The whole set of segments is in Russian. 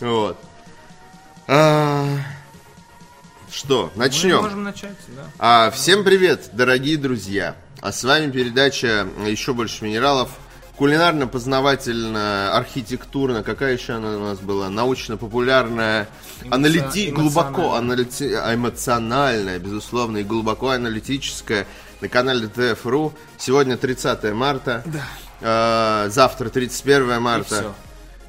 Вот. А, Что, Мы начнем? можем начать, да. А, всем привет, дорогие друзья! А с вами передача «Еще больше минералов». Кулинарно-познавательная, архитектурно, какая еще она у нас была? Научно-популярная, Эмоци- аналити... глубоко аналити... эмоциональная, безусловно, и глубоко аналитическая на канале ТФ.ру. Сегодня 30 марта, А, завтра 31 марта. всё.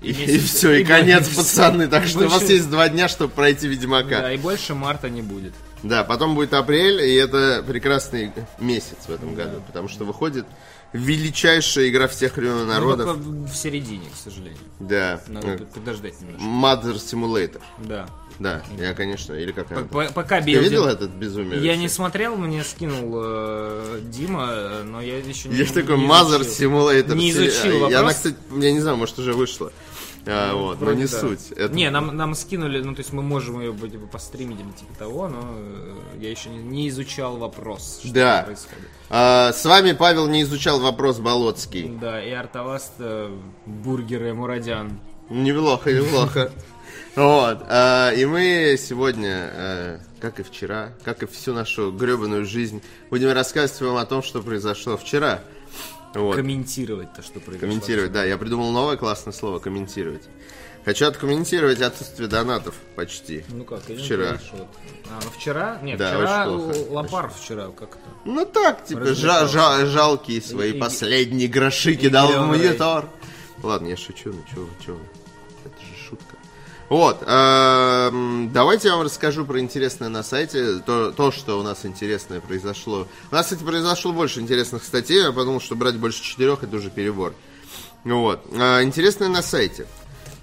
И, И все, и и конец, больше- пацаны. Так что у вас больше- есть два дня, чтобы пройти Ведьмака. Да, и больше марта не будет. Да, потом будет апрель, и это прекрасный месяц в этом году, потому что выходит величайшая игра всех времен Ну, народов. только в середине, к сожалению. Да. Надо э, подождать немножко. Mother Simulator. Да. Да, я, конечно, или как она? Пока Ты билдинг- видел этот безумие? Я вообще? не смотрел, мне скинул э, Дима, э, но я еще не Есть такой не Mother изучил. Simulator. Не изучил И Она, вопрос. кстати, я не знаю, может уже вышла. А, вот, но не да. суть. Это- Не, нам, нам скинули, ну то есть мы можем ее бы постримить или типа того, но э, я еще не, не изучал вопрос, что Да. происходит. А, с вами Павел не изучал вопрос Болоцкий. Да, и Артоваст, э, бургеры, Мурадян. Неплохо, неплохо. Вот. а, И мы сегодня, э, как и вчера, как и всю нашу гребаную жизнь, будем рассказывать вам о том, что произошло вчера. Вот. Комментировать то, что произошло. Комментировать, да. Я придумал новое классное слово комментировать. Хочу откомментировать отсутствие донатов почти. Ну как, я не Вчера. знаю, вот. А, ну вчера? Нет, Да, вчера очень плохо. л- Лопар вчера как-то. Ну так, типа, жа- жа- жалкие свои И- и- последние гроши кидал в миллион рей. монитор. Ладно, я шучу, ну чё вы, Вот, эм, давайте я вам расскажу про интересное на сайте, то, то, что у нас интересное произошло. У нас, кстати, произошло больше интересных статей, я подумал, что брать больше четырех это уже перебор. Вот, А, интересное на сайте.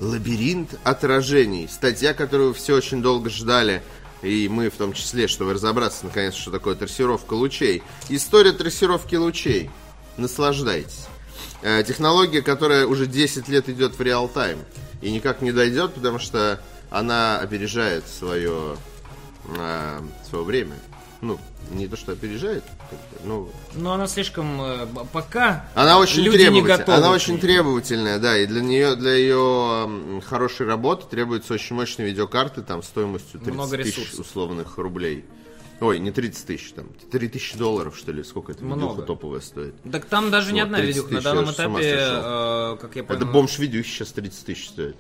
Лабиринт отражений. Статья, которую все очень долго ждали, и мы в том числе, чтобы разобраться наконец, что такое трассировка лучей. История трассировки лучей. Наслаждайтесь. Э, Технология, которая уже 10 лет идет в реал-тайм. И никак не дойдет, потому что она опережает свое, э, свое время. Ну, не то, что опережает, ну, Но она слишком э, пока она очень люди не готовы. Она очень требовательная, да, и для нее, для ее хорошей работы требуются очень мощные видеокарты, там, стоимостью 30 Много тысяч ресурсов. условных рублей. Ой, не 30 тысяч, там, 3 тысячи долларов, что ли, сколько это Много. видюха топовая стоит. Так там даже не Вот, одна 30 видюха. На данном этапе, э, как я понял... Это бомж-видюха сейчас 30 тысяч стоит.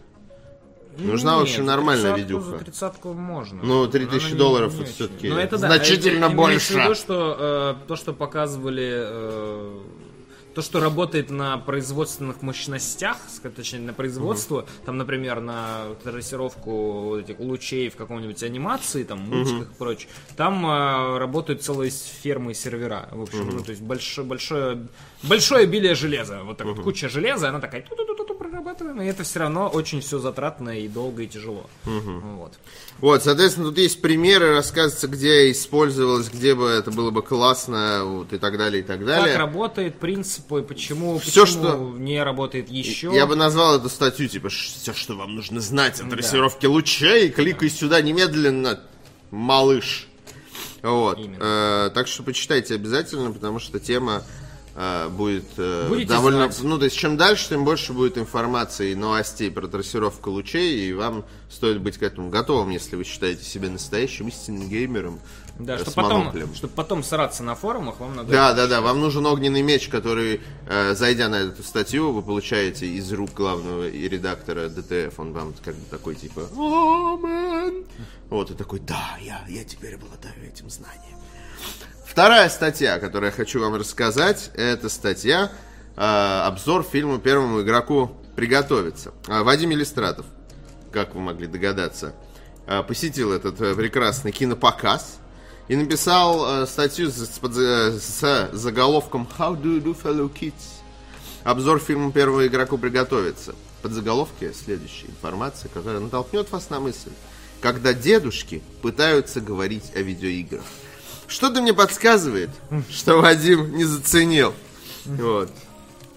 Нужна, в Нет, общем, за нормальная видюха. За тридцатку можно. Ну, 3000 Она не- долларов не это очень. всё-таки Ну, это да, значительно это больше. в виду, что э, то, что показывали... э, то, что работает на производственных мощностях, точнее, на производство, там, например, на трассировку вот этих лучей в каком-нибудь анимации, там, мультиках и прочее, там э, работают целые фермы и сервера. В общем, ну, то есть большое, большое, большое обилие железа. Вот так вот куча железа, она такая прорабатываем, и это все равно очень все затратно и долго и тяжело. Вот. Вот, соответственно, тут есть примеры, рассказывается, где использовалось, где бы это было бы классно, вот, и так далее, и так далее. Как работает, принципы, почему, Всё, почему что- не работает еще. Я бы назвал эту статью, типа, все, что вам нужно знать о трассировке лучей, кликай сюда немедленно, малыш. Вот. Именно. Э, так что почитайте обязательно, потому что тема будет э, Будете довольно... знать. Ну, то есть, чем дальше, тем больше будет информации и новостей про трассировку лучей, и вам стоит быть к этому готовым, если вы считаете себя настоящим истинным геймером Да, э, чтобы потом, чтобы потом сраться на форумах, вам надо... Да, да, да. Вам нужен огненный меч, который, э, зайдя на эту статью, вы получаете из рук главного и редактора ДТФ. Он вам как бы такой типа «Амен». Вот, и такой, да, я, я теперь обладаю этим знанием. Вторая статья, которую я хочу вам рассказать, это статья э, обзор фильма первому игроку приготовиться. А, Вадим Иллистратов, как вы могли догадаться, э, посетил этот э, прекрасный кинопоказ и написал э, статью с, с заголовком How do you do, fellow kids? Обзор фильма первому игроку приготовиться. Под заголовке следующая информация, которая натолкнет вас на мысль. Когда дедушки пытаются говорить о видеоиграх. Что-то мне подсказывает, что Вадим не заценил. Вот.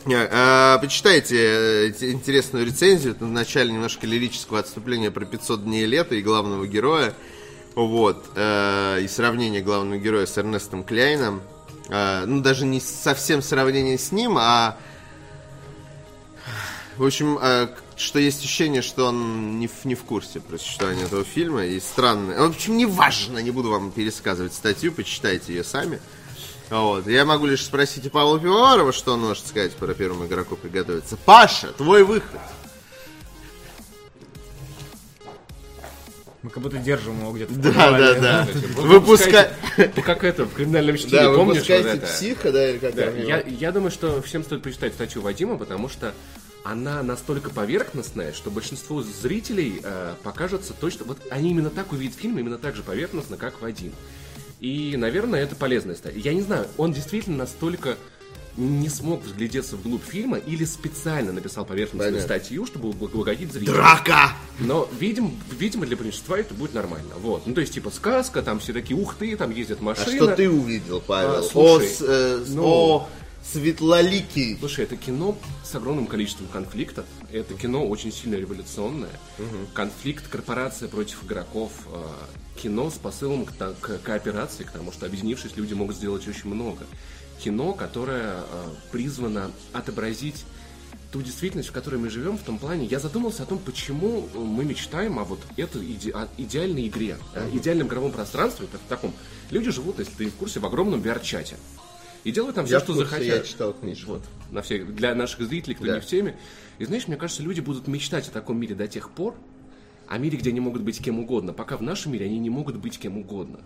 А, Почитайте э, интересную рецензию. Это в начале немножко лирического отступления про 500 дней лета и главного героя. Вот. э, И сравнение главного героя с Эрнестом Кляйном. Э, Ну, даже не совсем сравнение с ним, а... В общем, к что есть ощущение, что он не в, не в курсе про существование этого фильма. И странно. В общем, не важно, не буду вам пересказывать статью, почитайте ее сами. Вот. Я могу лишь спросить у Павла Пивоварова, что он может сказать про первому игроку приготовиться. Паша, твой выход. Мы как будто держим его где-то. Да, да, да. Вы Выпускай... Ну, как это, в криминальном чтиве, Да, помнишь выпускайте психа, да, или как Да, я, я думаю, что всем стоит почитать статью Вадима, потому что она настолько поверхностная, что большинству зрителей э, покажется точно... Вот они именно так увидят фильм, именно так же поверхностно, как Вадим. И, наверное, это полезная статья. Я не знаю, он действительно настолько не смог взглядеться вглубь фильма или специально написал поверхностную Понятно. статью, чтобы угодить зрителям. Драка! Но, видим, видимо, для большинства это будет нормально. Вот. Ну, то есть, типа, сказка, там все такие, ух ты, там ездят А машины. что ты увидел, Павел? А, слушай, о, с- э, ну- о, Светлоликий. Слушай, это кино с огромным количеством конфликтов. Это кино очень сильно революционное. Конфликт корпорация против игроков. э, Кино с посылом к, к кооперации, к тому, что объединившись, люди могут сделать очень много. Кино, которое э, призвано отобразить ту действительность, в которой мы живем, в том плане, я задумался о том, почему мы мечтаем о вот этой иде- о идеальной игре, о идеальном игровом пространстве, так- в таком. Люди живут, если ты в курсе, в огромном VR-чате. И делают там все, Я что курсе, захотят. я читал книжку. Вот, на всех, для наших зрителей, кто Да. не в теме. И знаешь, мне кажется, люди будут мечтать о таком мире до тех пор, о мире, где они могут быть кем угодно, пока в нашем мире они не могут быть кем угодно.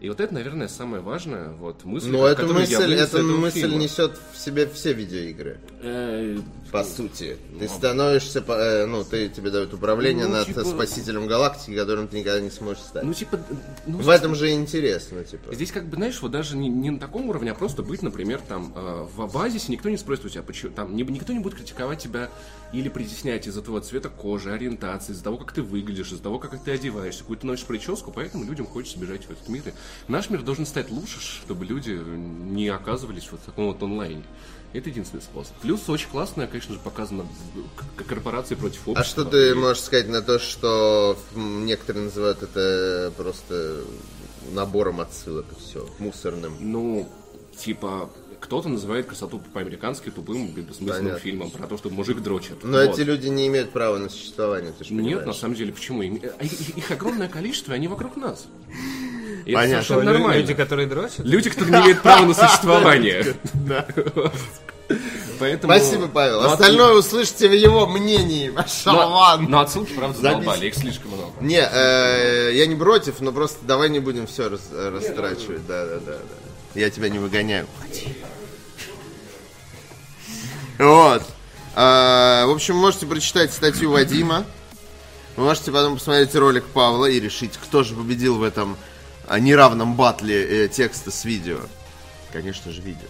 И вот это, наверное, самое важное, вот, мысль, Но я мысль, из эта мысль фильма. несет в себе все видеоигры. Э, По сути. Ты становишься, э, ну, ты, тебе дают управление Ну, над типа- спасителем галактики, которым ты никогда не сможешь стать. ну, типа, ну, в этом же интересно, типа. Здесь как бы, знаешь, вот даже не, не на таком уровне, а просто быть, например, там э, в базисе никто не спросит у тебя, почему там ни- никто не будет критиковать тебя или притеснять из-за твоего цвета кожи, ориентации, из-за того, как ты выглядишь, из-за того, как ты одеваешься, какую ты носишь прическу, поэтому людям хочется бежать в этот мир. И наш мир должен стать лучше, чтобы люди не оказывались вот в таком вот онлайне. Это единственный способ. Плюс очень классно, конечно же, показано корпорации против общества. А что ты можешь сказать на то, что некоторые называют это просто набором отсылок и все, мусорным? Ну, типа, кто-то называет красоту по-американски тупым, бессмысленным Понятно. фильмом про то, что мужик дрочит. Но Вот. эти люди не имеют права на существование, ты же Нет, понимаешь. на самом деле, почему? Э, Их, их огромное количество, и они вокруг нас. И Понятно. это совершенно нормально. Люди, которые дрочат. Люди, которые не имеют права на существование. Поэтому... Спасибо, Павел. Ну, от- Остальное услышите в его мнении. Пошел Но, но отсылки, правда, Запись. задолбали, их слишком много. Не, э, я не против, но просто давай не будем все растрачивать. Да, да, да, да. Я тебя не выгоняю. Вот. А, в общем, можете прочитать статью Вадима. Вы можете потом посмотреть ролик Павла и решить, кто же победил в этом а, неравном батле э, текста с видео. Конечно же, видео.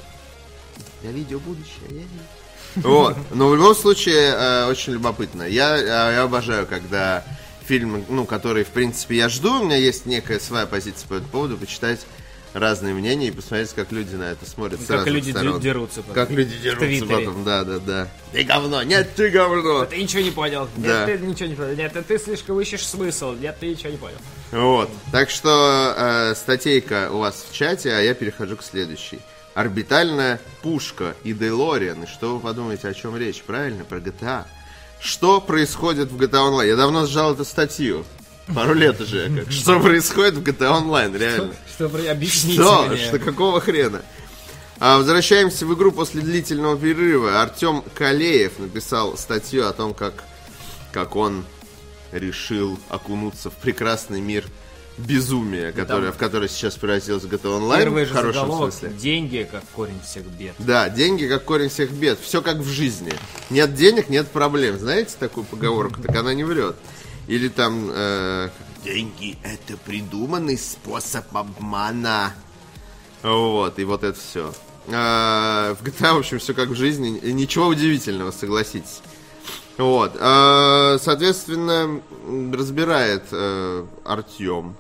Я видео будущее, я видео. Вот. Но в любом случае, э, очень любопытно. Я, э, я обожаю, когда фильм, ну, который, в принципе, я жду, у меня есть некая своя позиция по этому поводу, почитать разные мнения и посмотреть, как люди на это смотрят. Как люди сторон. дерутся потом. Как люди дерутся Твиттере. потом, да, да, да. Ты говно, нет, ты говно. Ты ничего не понял. Да. Нет, ты ничего не понял. Нет, ты, слишком ищешь смысл. Нет, ты ничего не понял. Вот. Так что э, статейка у вас в чате, а я перехожу к следующей. Орбитальная пушка и Дейлориан. И что вы подумаете, о чем речь? Правильно, про GTA. Что происходит в GTA Online? Я давно сжал эту статью. Пару лет уже. как. Что происходит в GTA Online, реально? Что, при- объясните Что? мне. Что какого хрена? А, возвращаемся в игру после длительного перерыва. Артем Калеев написал статью о том, как, как он решил окунуться в прекрасный мир безумия, которое, в который сейчас превратилась GTA Online Первый в же хорошем заголовок. смысле. Деньги, как корень всех бед. Да, деньги как корень всех бед. Все как в жизни. Нет денег, нет проблем. Знаете такую поговорку? Так она не врет. Или там э, деньги это придуманный способ обмана. Вот, и вот это все. в GTA, в общем, все как в жизни. Ничего удивительного, согласитесь. Вот. э, соответственно, разбирает э, Артем.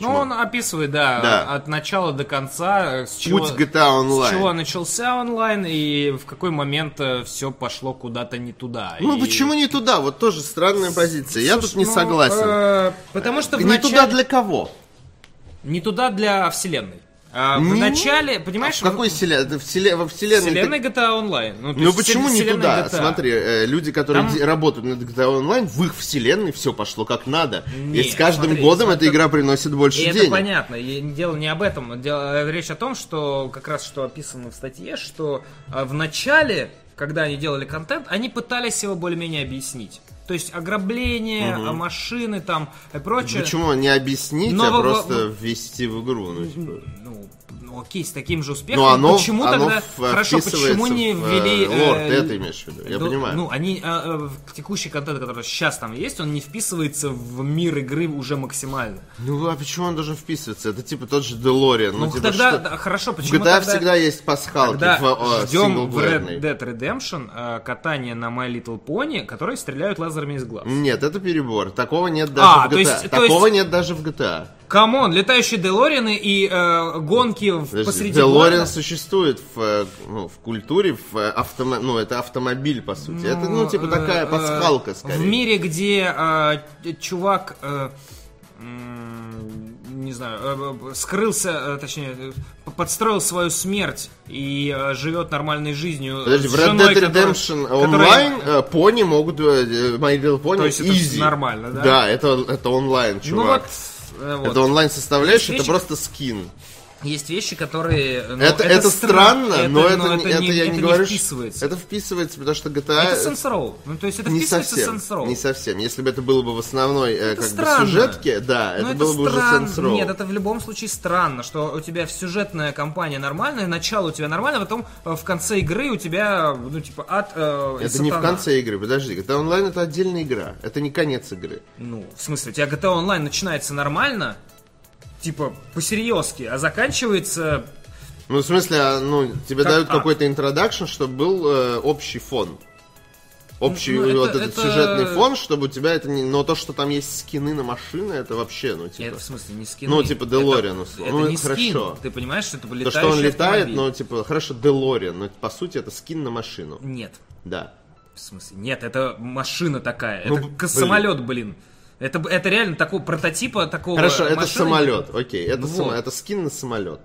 Ну, он описывает, да, Да. от начала до конца, э, с чего, Путь GTA Online. с чего начался онлайн и в какой момент все пошло куда-то не туда. Ну И- почему не туда? Вот тоже странная позиция. Я тут Слушай, не ну, согласен. э, потому что Не вначале- туда для кого? Не туда для вселенной. А, в Не- начале, А понимаешь, в какой вселенной? во вселенной... вселенной GTA Online. Ну, Ну почему не туда? GTA. Смотри, э, люди, которые Там- работают над GTA Online, в их вселенной все пошло как надо. и Нет, с каждым смотри, годом смотри, эта игра приносит больше И это денег. понятно. И дело не об этом. Дело, речь о том, что как раз что описано в статье, что а, в начале, когда они делали контент, они пытались его более-менее объяснить. То есть ограбление, а, машины там и прочее. Почему не объяснить, а во- просто ввести в игру? Ну, типа. Ну, ну, окей, с таким же успехом. Ну, оно, почему оно тогда в- хорошо, почему не в, э, ввели э, лор, ты это имеешь в виду, я ну, понимаю. Ну, они а, а, в текущий контент, который сейчас там есть, он не вписывается в мир игры уже максимально. Ну, а почему он должен вписываться? Это типа тот же Делориан. Ну, Ну, типа, тогда что- хорошо, В почему GTA тогда... всегда есть пасхалки Когда в э, ждем в Red. Dead Redemption э, катание на My Little Pony, которые стреляют лазерами из глаз. Нет, это перебор. Такого нет даже А, в то GTA. есть- то Такого есть- нет даже в GTA. Камон, летающие Делорианы и э, гонки в, Подожди, посреди Делориан города. существует в, э, ну, в культуре, в э, автомо... ну, это автомобиль, по сути. это, ну, типа, э, такая э, пасхалка, скорее. В мире, где э, чувак, э, не знаю, э, э, скрылся, э, точнее, э, подстроил свою смерть и э, живет нормальной жизнью. Подожди, в Red Dead Redemption которая- онлайн э, пони могут, э, My Little Pony, То есть это easy. нормально, да? Да, это, это онлайн, Ну чувак. вот, э, вот. Это онлайн составляющая, это просто скин. Есть вещи, которые... ну, это, это, странно, это- но это, но не- это не, я это не говорю. вписывается. Это вписывается, потому что GTA Это Saints Row. Ну, то есть это не вписывается совсем, в Saints Row. не совсем. Если бы это было бы в основной э, как странно. бы сюжетке, да, Ну, это, было бы уже Saints Row. Нет, это в любом случае странно, что у тебя сюжетная кампания нормальная, начало у тебя нормально, а потом э, в конце игры у тебя, ну, типа, ад э, Это не в конце игры, подожди. GTA Online это отдельная игра. Это не конец игры. Ну, в смысле, у тебя GTA Online начинается нормально, типа, по-серьезки, а заканчивается... Ну, в смысле, а, ну, тебе Как дают ад. какой-то introduction, чтобы был э, общий фон. Общий Ну, это- вот этот это- сюжетный фон, чтобы у тебя это не... Но то, что там есть скины на машины, это вообще, ну, типа... Это, в смысле, не скины. Ну, типа Это, условно. Ну, не это скин. хорошо. Ты понимаешь, что это То, летающий что он летает, автомобиль. но, типа, хорошо, DeLorean, но по сути это скин на машину. Нет. Да. В смысле? Нет, это машина такая. Ну, это блин. самолет, блин. Это, это реально такого прототипа такого. Хорошо, это машины. самолет, окей, это, вот. это скин на самолет.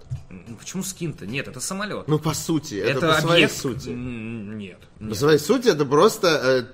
Почему скин-то? Нет, это самолет. Ну, по сути, это, это по своей объект. сути. М, Нет. По нет. своей сути это просто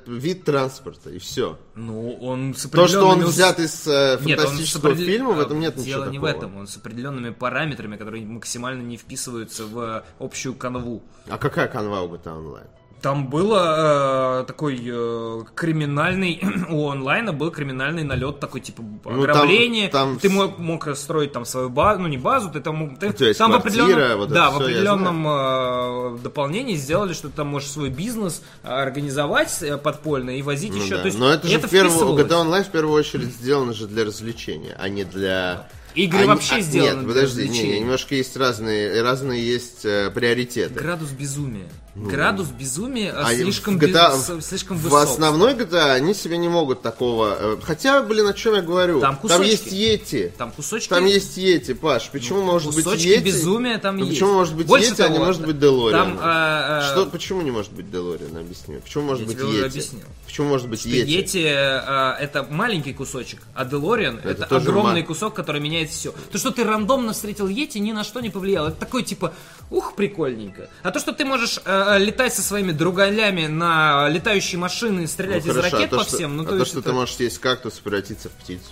э, вид транспорта, и все. Ну, он с То, что он определенными взят из э, Нет, фантастического определ- фильма, в этом а, нет Дело ничего не такого. в этом, он с определенными параметрами, которые максимально не вписываются в общую канву. А какая канва у GTA Online? Там было э, такой э, криминальный, у онлайна был криминальный налет такой, типа, Ну, ограбление. там- там Ты мог, мог строить там свою базу, ну не базу, ты там. Ты, есть там в квартира, определенном, вот это да, в определенном э, дополнении сделали, что ты там можешь свой бизнес э, организовать э, подпольно и возить Ну еще. да. То есть Но это же в первую. GTA Online в первую очередь сделано же для развлечения, а не для... Игры Они- вообще а, сделаны Нет, подожди, не, немножко есть разные, разные есть э, приоритеты. Градус безумия. Градус безумия э, Ну. А слишком, в GTA, без- слишком в высок. основной GTA они себе не могут такого... э, Хотя, блин, о чем я говорю? Там кусочки. есть Йети. Там кусочки... Там есть Йети, Паш. Почему может быть Йети? безумия там Ну, есть. Почему может быть Больше Йети, а не того, может быть Делориан? Там, а, а, Что, почему не может быть Делориан? Объясни. Почему может Я быть Йети? объяснил. Почему может быть Йети? Йети а, это маленький кусочек, а Делориан это, тоже огромный ма- кусок, который меняет все. То, что ты рандомно встретил Йети, ни на что не повлияло. Это такой типа, ух, прикольненько. А то, что ты можешь э, летать со своими другалями на летающие машины и стрелять Ну, из хорошо, ракет а по что, всем, ну а то, то, что это, ты можешь есть кактус и превратиться в птицу.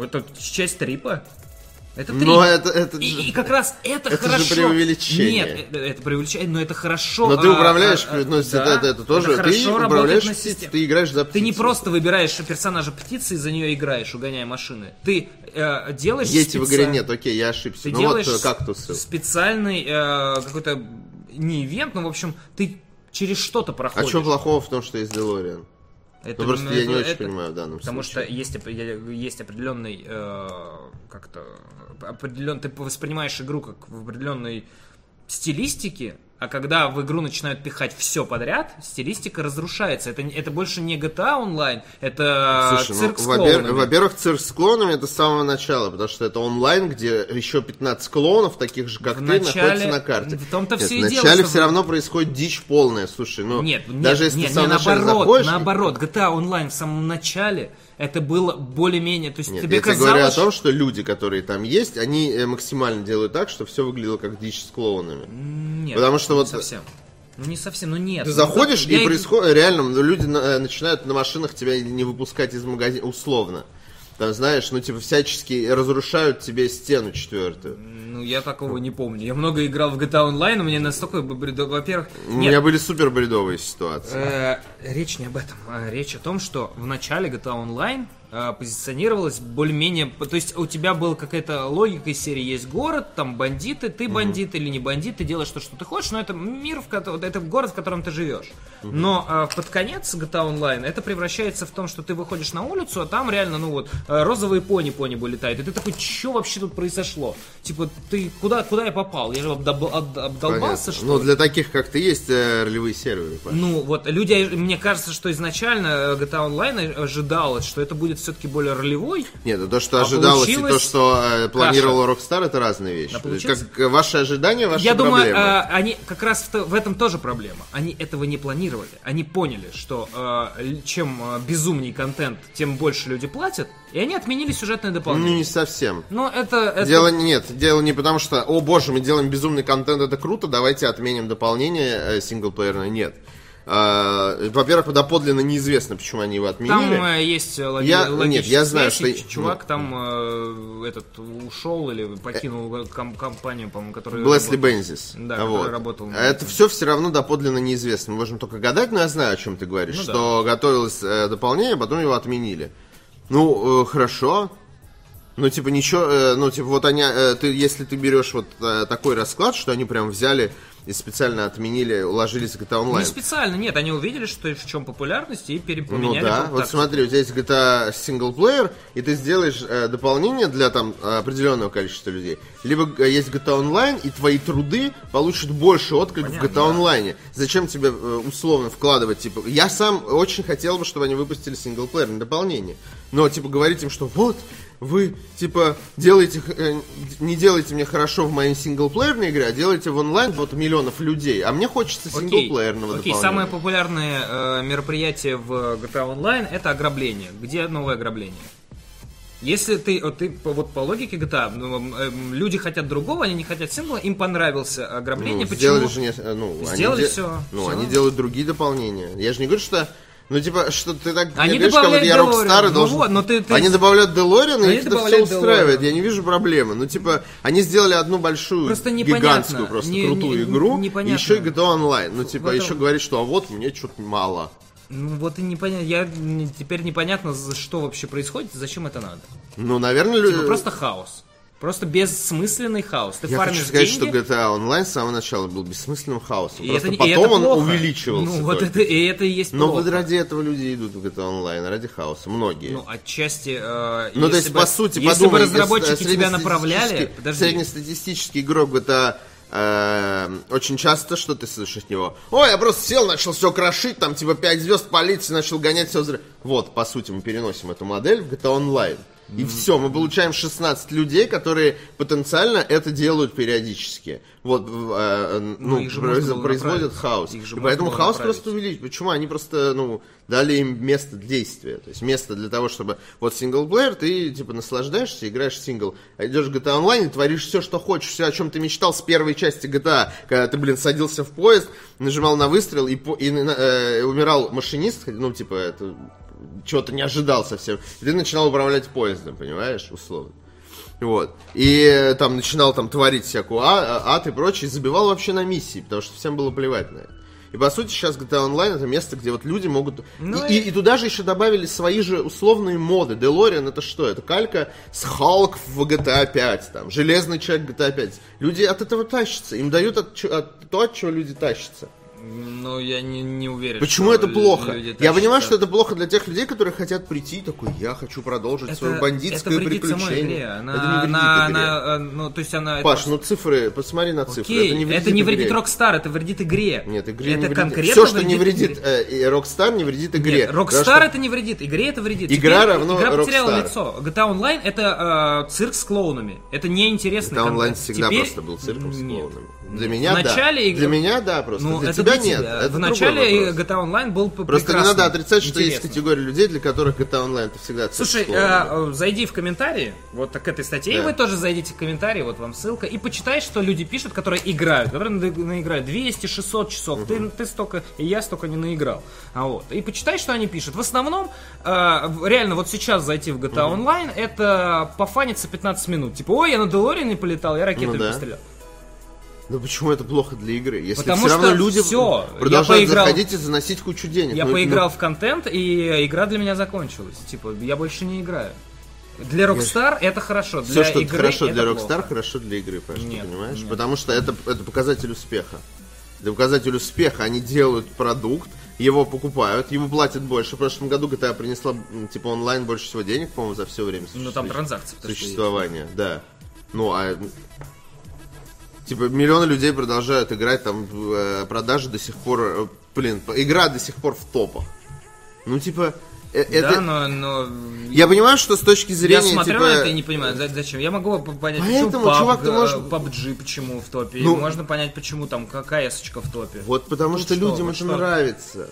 это часть трипа. Это Но трип. Ну, это- это и, же- и как раз это, это же хорошо. преувеличение. Нет, это, это преувеличение, но это хорошо. Но ты а, управляешь, а, а, ну, да, это, это тоже, ты хорошо управляешь на системе. ты играешь за птицу. Ты не просто выбираешь персонажа птицы и за нее играешь, угоняя машины. Ты э, делаешь Есть в игре нет, окей, я ошибся. Ты ну делаешь вот э, кактусы. специальный э, какой-то не ивент, но в общем ты через что-то А проходишь. что плохого в том, что есть Делориан? Это, Ну, просто я не это- очень это- понимаю в данном Потому случае. что есть, я- есть определенный э, как-то определен, ты воспринимаешь игру как в определенной стилистике, А когда в игру начинают пихать все подряд, стилистика разрушается. Это, это больше не GTA Online, это Слушай, ну, цирк с во-пер- клоунами. во-первых, цирк с клоунами это с самого начала, потому что это онлайн, где еще 15 клоунов, таких же, как В ты, начале- находятся на карте. в том-то Нет, всё и дело, начале что все равно происходит дичь полная, слушай, ну, Нет, нет, даже если нет, ты в самом не, начале наоборот, заходишь... наоборот, GTA Online в самом начале это было более-менее, то есть Нет, тебе я казалось, говорю о том, что люди, которые там есть, они э, максимально делают так, что все выглядело как дичь с клоунами. Нет, Потому что не вот- совсем. Ну не совсем, ну нет. Ты Ну, заходишь, я и происходит, реально, ну, люди на- начинают на машинах тебя не выпускать из магазина, условно. Там, знаешь, ну, типа, всячески разрушают тебе стену четвертую. Ну, я такого не помню. Я много играл в GTA Online, у меня настолько... бредо- Во-первых, У нет, меня были супер бредовые ситуации. Э, речь не об этом. а Речь о том, что в начале GTA Online позиционировалась более-менее... То есть у тебя была какая-то логика из серии есть город, там бандиты, ты бандит или не бандит, ты делаешь то, что ты хочешь, но это мир, в котором... Это город, в котором ты живешь. Но э, под конец GTA Online это превращается в том, что ты выходишь на улицу, а там реально, ну вот, э, розовые пони по небу летают. И ты такой, что вообще тут произошло? Типа, ты куда, куда я попал? Я же обдоб- об- обдолбался, Понятно. что Ну, для таких, как ты, есть э, ролевые серверы. Паш. Ну, вот, люди, мне кажется, что изначально э, GTA Online ожидалось, что это будет все-таки более ролевой. Нет, ну, то, что А ожидалось, и то, получилось что э, планировал Rockstar, это разные вещи. Да, получилось- как э, ваши ожидания, ваши Я думаю, проблемы. э, они как раз в, в этом тоже проблема. Они этого не планировали. Они поняли, что э, чем э, безумней контент, тем больше люди платят, и они отменили сюжетное ну, дополнение. не совсем. Но это, это- Дело нет, дело не потому что, о боже, мы делаем безумный контент, это круто, давайте отменим дополнение э, синглплеерное. Нет. А, Во-первых, доподлинно неизвестно, почему они его отменили. Там э, есть э, логи- Я- логическая нет, я знаю, связь, что- чувак там э, этот ушел или покинул ком- компанию, по-моему, которая Блесли. Бензис. Да, А который вот. работал А Это все все равно доподлинно неизвестно. Мы можем только гадать, но я знаю, о чем ты говоришь. Ну да. что готовилось э, дополнение, потом его отменили. Ну, э, хорошо. Ну, типа, ничего, э, ну, типа, вот они, э, ты, если ты берешь вот э, такой расклад, что они прям взяли и специально отменили, уложились в GTA Online. Не специально, нет, они увидели, что в чем популярность, и Ну перепоменяли. да, вот так. смотри, у тебя есть GTA синглплеер, и ты сделаешь э, дополнение для там определенного количества людей. Либо э, есть GTA Online, и твои труды получат больше отклик в Понятно, GTA Online. Зачем тебе э, условно вкладывать, типа, я сам очень хотел бы, чтобы они выпустили синглплеерное дополнение. Но, типа, говорить им, что вот, вы, типа, делаете, э, не делаете мне хорошо в моей синглплеерной игре, а делаете в онлайн вот миллионов людей. А мне хочется Окей, синглплеерного окей, дополнения. самое популярное э, мероприятие в GTA Online это ограбление. Где новое ограбление? Если ты, вот ты по- вот по логике GTA, ну, эм, люди хотят другого, они не хотят сингла, им понравился ограбление, Ну, почему? сделали же не, э, ну, Сделали они де- всё, Ну, всё. они делают другие дополнения. Я же не говорю, что ну, типа, что ты так Они говоришь, как вот я. Rockstar и Ну должен... вот, но ты- ты- Они добавляют Делориан, и их это все устраивает. DeLorean. Я не вижу проблемы. Ну, типа, они сделали одну большую, Просто гигантскую, просто Не- крутую не- игру, и непонятно. еще и GTA Online. Ну, типа, Вот еще это- говорить, что а вот мне что-то мало. Ну вот и непонятно, я теперь непонятно, за что вообще происходит, и зачем это надо. Ну, наверное, люди... Типа просто хаос. Просто бессмысленный хаос. Ты Я хочу сказать, деньги, что GTA Online с самого начала был бессмысленным хаосом. и Просто это, и потом это он плохо. увеличивался. Ну вот только. это, и это и есть Но плохо. ради этого люди идут в GTA Online, ради хаоса. Многие. Ну, отчасти... э, Ну, то есть, бы- по сути, если подумай, бы разработчики э, тебя направляли... Подожди. Среднестатистический игрок это э, очень часто, что ты слышишь от него? Ой, я просто сел, начал все крошить, там типа 5 звезд полиции, начал гонять все взрыв. Вот, по сути, мы переносим эту модель в GTA Online. И все, мы получаем 16 людей, которые потенциально это делают периодически. Вот, э, ну, было производят направить. хаос. Их же И поэтому хаос направить. просто увеличить. Почему? Они просто, ну, дали им место действия. То есть место для того, чтобы вот синглплеер, ты типа наслаждаешься, играешь в сингл. А идешь в GTA Online и творишь все, что хочешь, все, о чем ты мечтал с первой части GTA. Когда ты, блин, садился в поезд, нажимал на выстрел и, по- и, э, умирал машинист, ну, типа, это чего-то не ожидал совсем. И ты начинал управлять поездом, понимаешь, условно. Вот. И э, там начинал там творить всякую а- а- ад и прочее, и забивал вообще на миссии, потому что всем было плевать на это. И по сути сейчас GTA Online это место, где вот люди могут... Ну и, и- и- туда же еще добавили свои же условные моды. Делориан это что? Это калька с Халк в GTA 5, там, Железный человек в GTA 5. Люди от этого тащатся, им дают от, от- то, от чего люди тащатся. Ну, я не, не уверен. Почему это плохо? Я понимаю, что это плохо для тех людей, которые хотят прийти такой, я хочу продолжить свое это бандитское вредит самой игре. приключение. Она, это не вредит она, игре. она, э, ну, то есть она... Паш, это... ну цифры, посмотри на цифры. Окей, это не вредит, это не вредит. Rockstar, это вредит игре. Нет, игре это не вредит. конкретно Все, что не вредит вредит игре. э, Rockstar, не вредит игре. Нет, Rockstar что- это не вредит, игре это вредит. Игра Теперь равно Игра потеряла Rockstar. лицо. GTA Online это э, цирк с клоунами. Это неинтересный Да, онлайн контент. всегда Теперь- просто был цирком с клоунами. Для меня В начале да. игры- Для меня да, просто. Ну, для это тебя для нет. тебя. Это в начале. GTA Online был Просто не надо отрицать, что есть интересный. категория людей, для которых GTA Online это всегда Слушай, э, э, зайди в комментарии, вот к этой статье, Да. и вы тоже зайдите в комментарии, вот вам ссылка, и почитай, что люди пишут, которые играют, которые на- наиграют 200-600 часов, ты, ты столько, и я столько не наиграл. А вот, и почитай, что они пишут. В основном, э, реально, вот сейчас зайти в GTA Online, это пофаниться 15 минут. Типа, ой, я на Делориане полетал, я ракетами Ну да. пострелял. Ну почему это плохо для игры? Если Потому все равно что люди всё, я продолжают поиграл- заходить и заносить кучу денег. Я Ну, поиграл ну, в контент, и игра для меня закончилась. Типа, я больше не играю. Для Rockstar это хорошо, для все, что игры хорошо это для плохо. Rockstar, хорошо для игры, Паш, ты Нет, понимаешь? нет. Потому что это, это показатель успеха. Это показатель успеха. Они делают продукт, его покупают, его платят больше. В прошлом году GTA принесла, м, типа, онлайн больше всего денег, по-моему, за все время Ну там транзакции. существования, да. Ну, а типа миллионы людей продолжают играть, там э, продажи до сих пор, э, блин, игра до сих пор в топах. Ну, типа, э, это... Да, но, но Я понимаю, что с точки я зрения, смотрю типа... на это и не понимаю, за- зачем. Я могу по- понять, Поэтому, почему PUBG, чувак, ты можешь- PUBG почему в топе. Ну- Можно понять, почему там какая сочка в топе. Вот потому Тут что что, людям вот это что? нравится.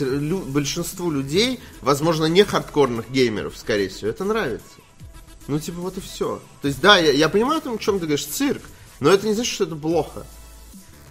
Лю- большинству людей, возможно, не хардкорных геймеров, скорее всего, это нравится. Ну, типа, вот и все. То есть, да, я, я понимаю, о чем ты говоришь, цирк, но это не значит, что это плохо.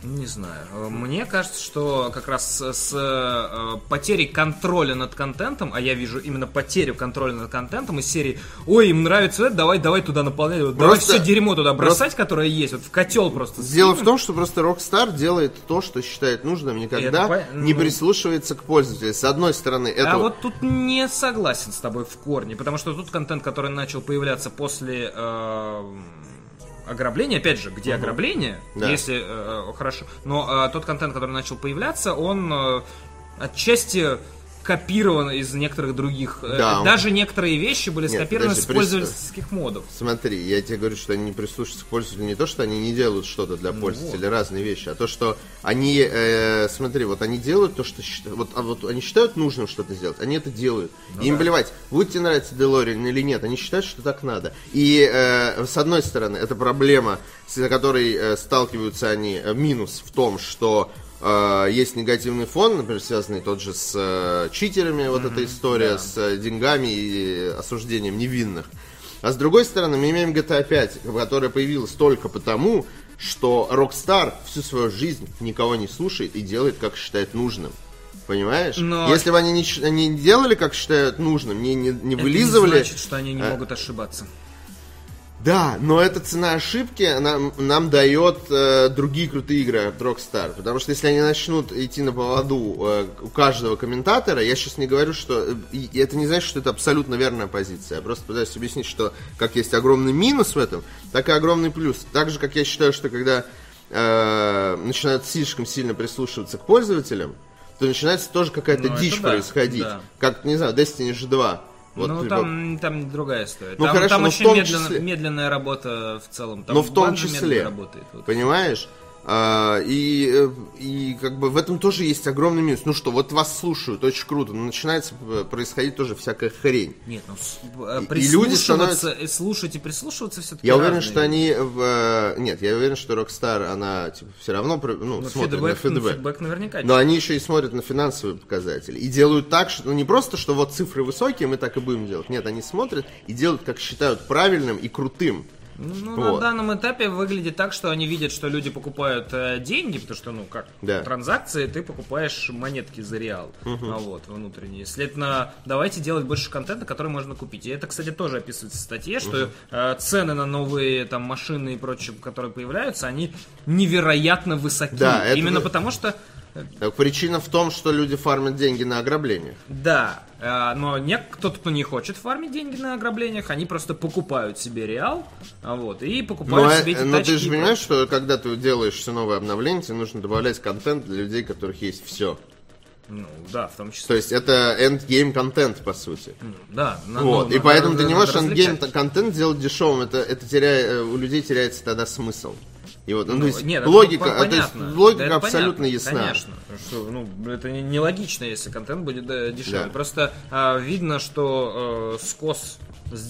Не знаю. Мне кажется, что как раз с, с, э, потерей контроля над контентом, а я вижу именно потерю контроля над контентом из серии «Ой, им нравится это, давай, давай туда наполнять, вот давай Просто- все дерьмо туда просто- бросать, которое есть, вот в котел просто Дело в скинем». том, что просто Rockstar делает то, что считает нужным, никогда Это не ну- прислушивается к пользователю. С одной стороны, это... А вот тут не согласен с тобой в корне, потому что тут контент, который начал появляться после э, ограбления, опять же, где ограбление, Да. если э, хорошо, но э, тот контент, который начал появляться, он э, отчасти копирован из некоторых других. э, Да, Даже некоторые вещи были Нет, скопированы подожди, с пользовательских модов. Смотри, я тебе говорю, что они не прислушиваются к пользователю, не то, что они не делают что-то для пользователя, разные вещи, а то, что они, э, смотри, вот они делают то, что считают, вот, а вот они считают нужным что-то сделать, они это делают. И им плевать, будет тебе нравиться Делориан или нет, они считают, что так надо. И э, с одной стороны, это проблема, с которой э, сталкиваются они, э, минус в том, что есть негативный фон, например, связанный тот же с э, читерами, вот эта история с э, деньгами и осуждением невинных. А с другой стороны, мы имеем GTA 5, которая появилась только потому, что Rockstar всю свою жизнь никого не слушает и делает, как считает нужным. Понимаешь? Но- Если бы они не, не делали, как считают нужным, не, не, не Это вылизывали... не значит, что они не э, могут ошибаться. Да, но эта цена ошибки нам, нам дает э, другие крутые игры от Rockstar. Потому что если они начнут идти на поводу э, у каждого комментатора, я сейчас не говорю, что... э, и это не значит, что это абсолютно верная позиция. Я просто пытаюсь объяснить, что как есть огромный минус в этом, так и огромный плюс. Так же, как я считаю, что когда э, начинают слишком сильно прислушиваться к пользователям, то начинается тоже какая-то Ну, дичь да, происходить. да. Как, не знаю, Destiny же 2. Вот, ну, типа, там, там другая история. Ну, там хорошо, там очень медленно- числе- медленная работа в целом. Там но в том числе, работает. вот. понимаешь? А, и, э, и как бы в этом тоже есть огромный минус. Ну что, вот вас слушают, очень круто, но начинается э, происходить тоже всякая хрень. Нет, ну с- э, И- люди прислушиваться, и слушать и прислушиваться все-таки Я уверен, что они... в, нет, я уверен, что Rockstar, она типа, все равно ну, Ну, смотрит фидбэк, на ну, фидбэк. фидбэк наверняка. Но они еще и смотрят на финансовые показатели. И делают так, что ну, не просто, что вот цифры высокие, мы так и будем делать. Нет, они смотрят и делают, как считают правильным и крутым. Ну, Вот. на данном этапе выглядит так, что они видят, что люди покупают э, деньги, потому что, ну, как Да. транзакции, ты покупаешь монетки за реал, а вот, внутренние. Следовательно, давайте делать больше контента, который можно купить. И это, кстати, тоже описывается в статье, что э, цены на новые там машины и прочее, которые появляются, они невероятно высоки. Да, это Именно потому что Так Причина в том, что люди фармят деньги на ограблениях. Да, э, но не кто-то, кто не хочет фармить деньги на ограблениях, они просто покупают себе реал, а вот, и Но, покупают себе эти но тачки ты же понимаешь, что когда ты делаешь все новое обновление, тебе нужно добавлять контент для людей, у которых есть все. Ну, да, в том числе. То есть это endgame контент, по сути. Да, на- Вот. ну, И надо поэтому ты не надо можешь endgame контент делать дешевым. Это, это теряет, э, у людей теряется тогда смысл. И вот, ну, то есть Нет, это логика, по- а, то есть понятно. логика Да, это абсолютно понятно, ясна. Конечно. Что, ну, это не- нелогично, если контент будет э, дешевле. Да. Просто а, видно, что э, скос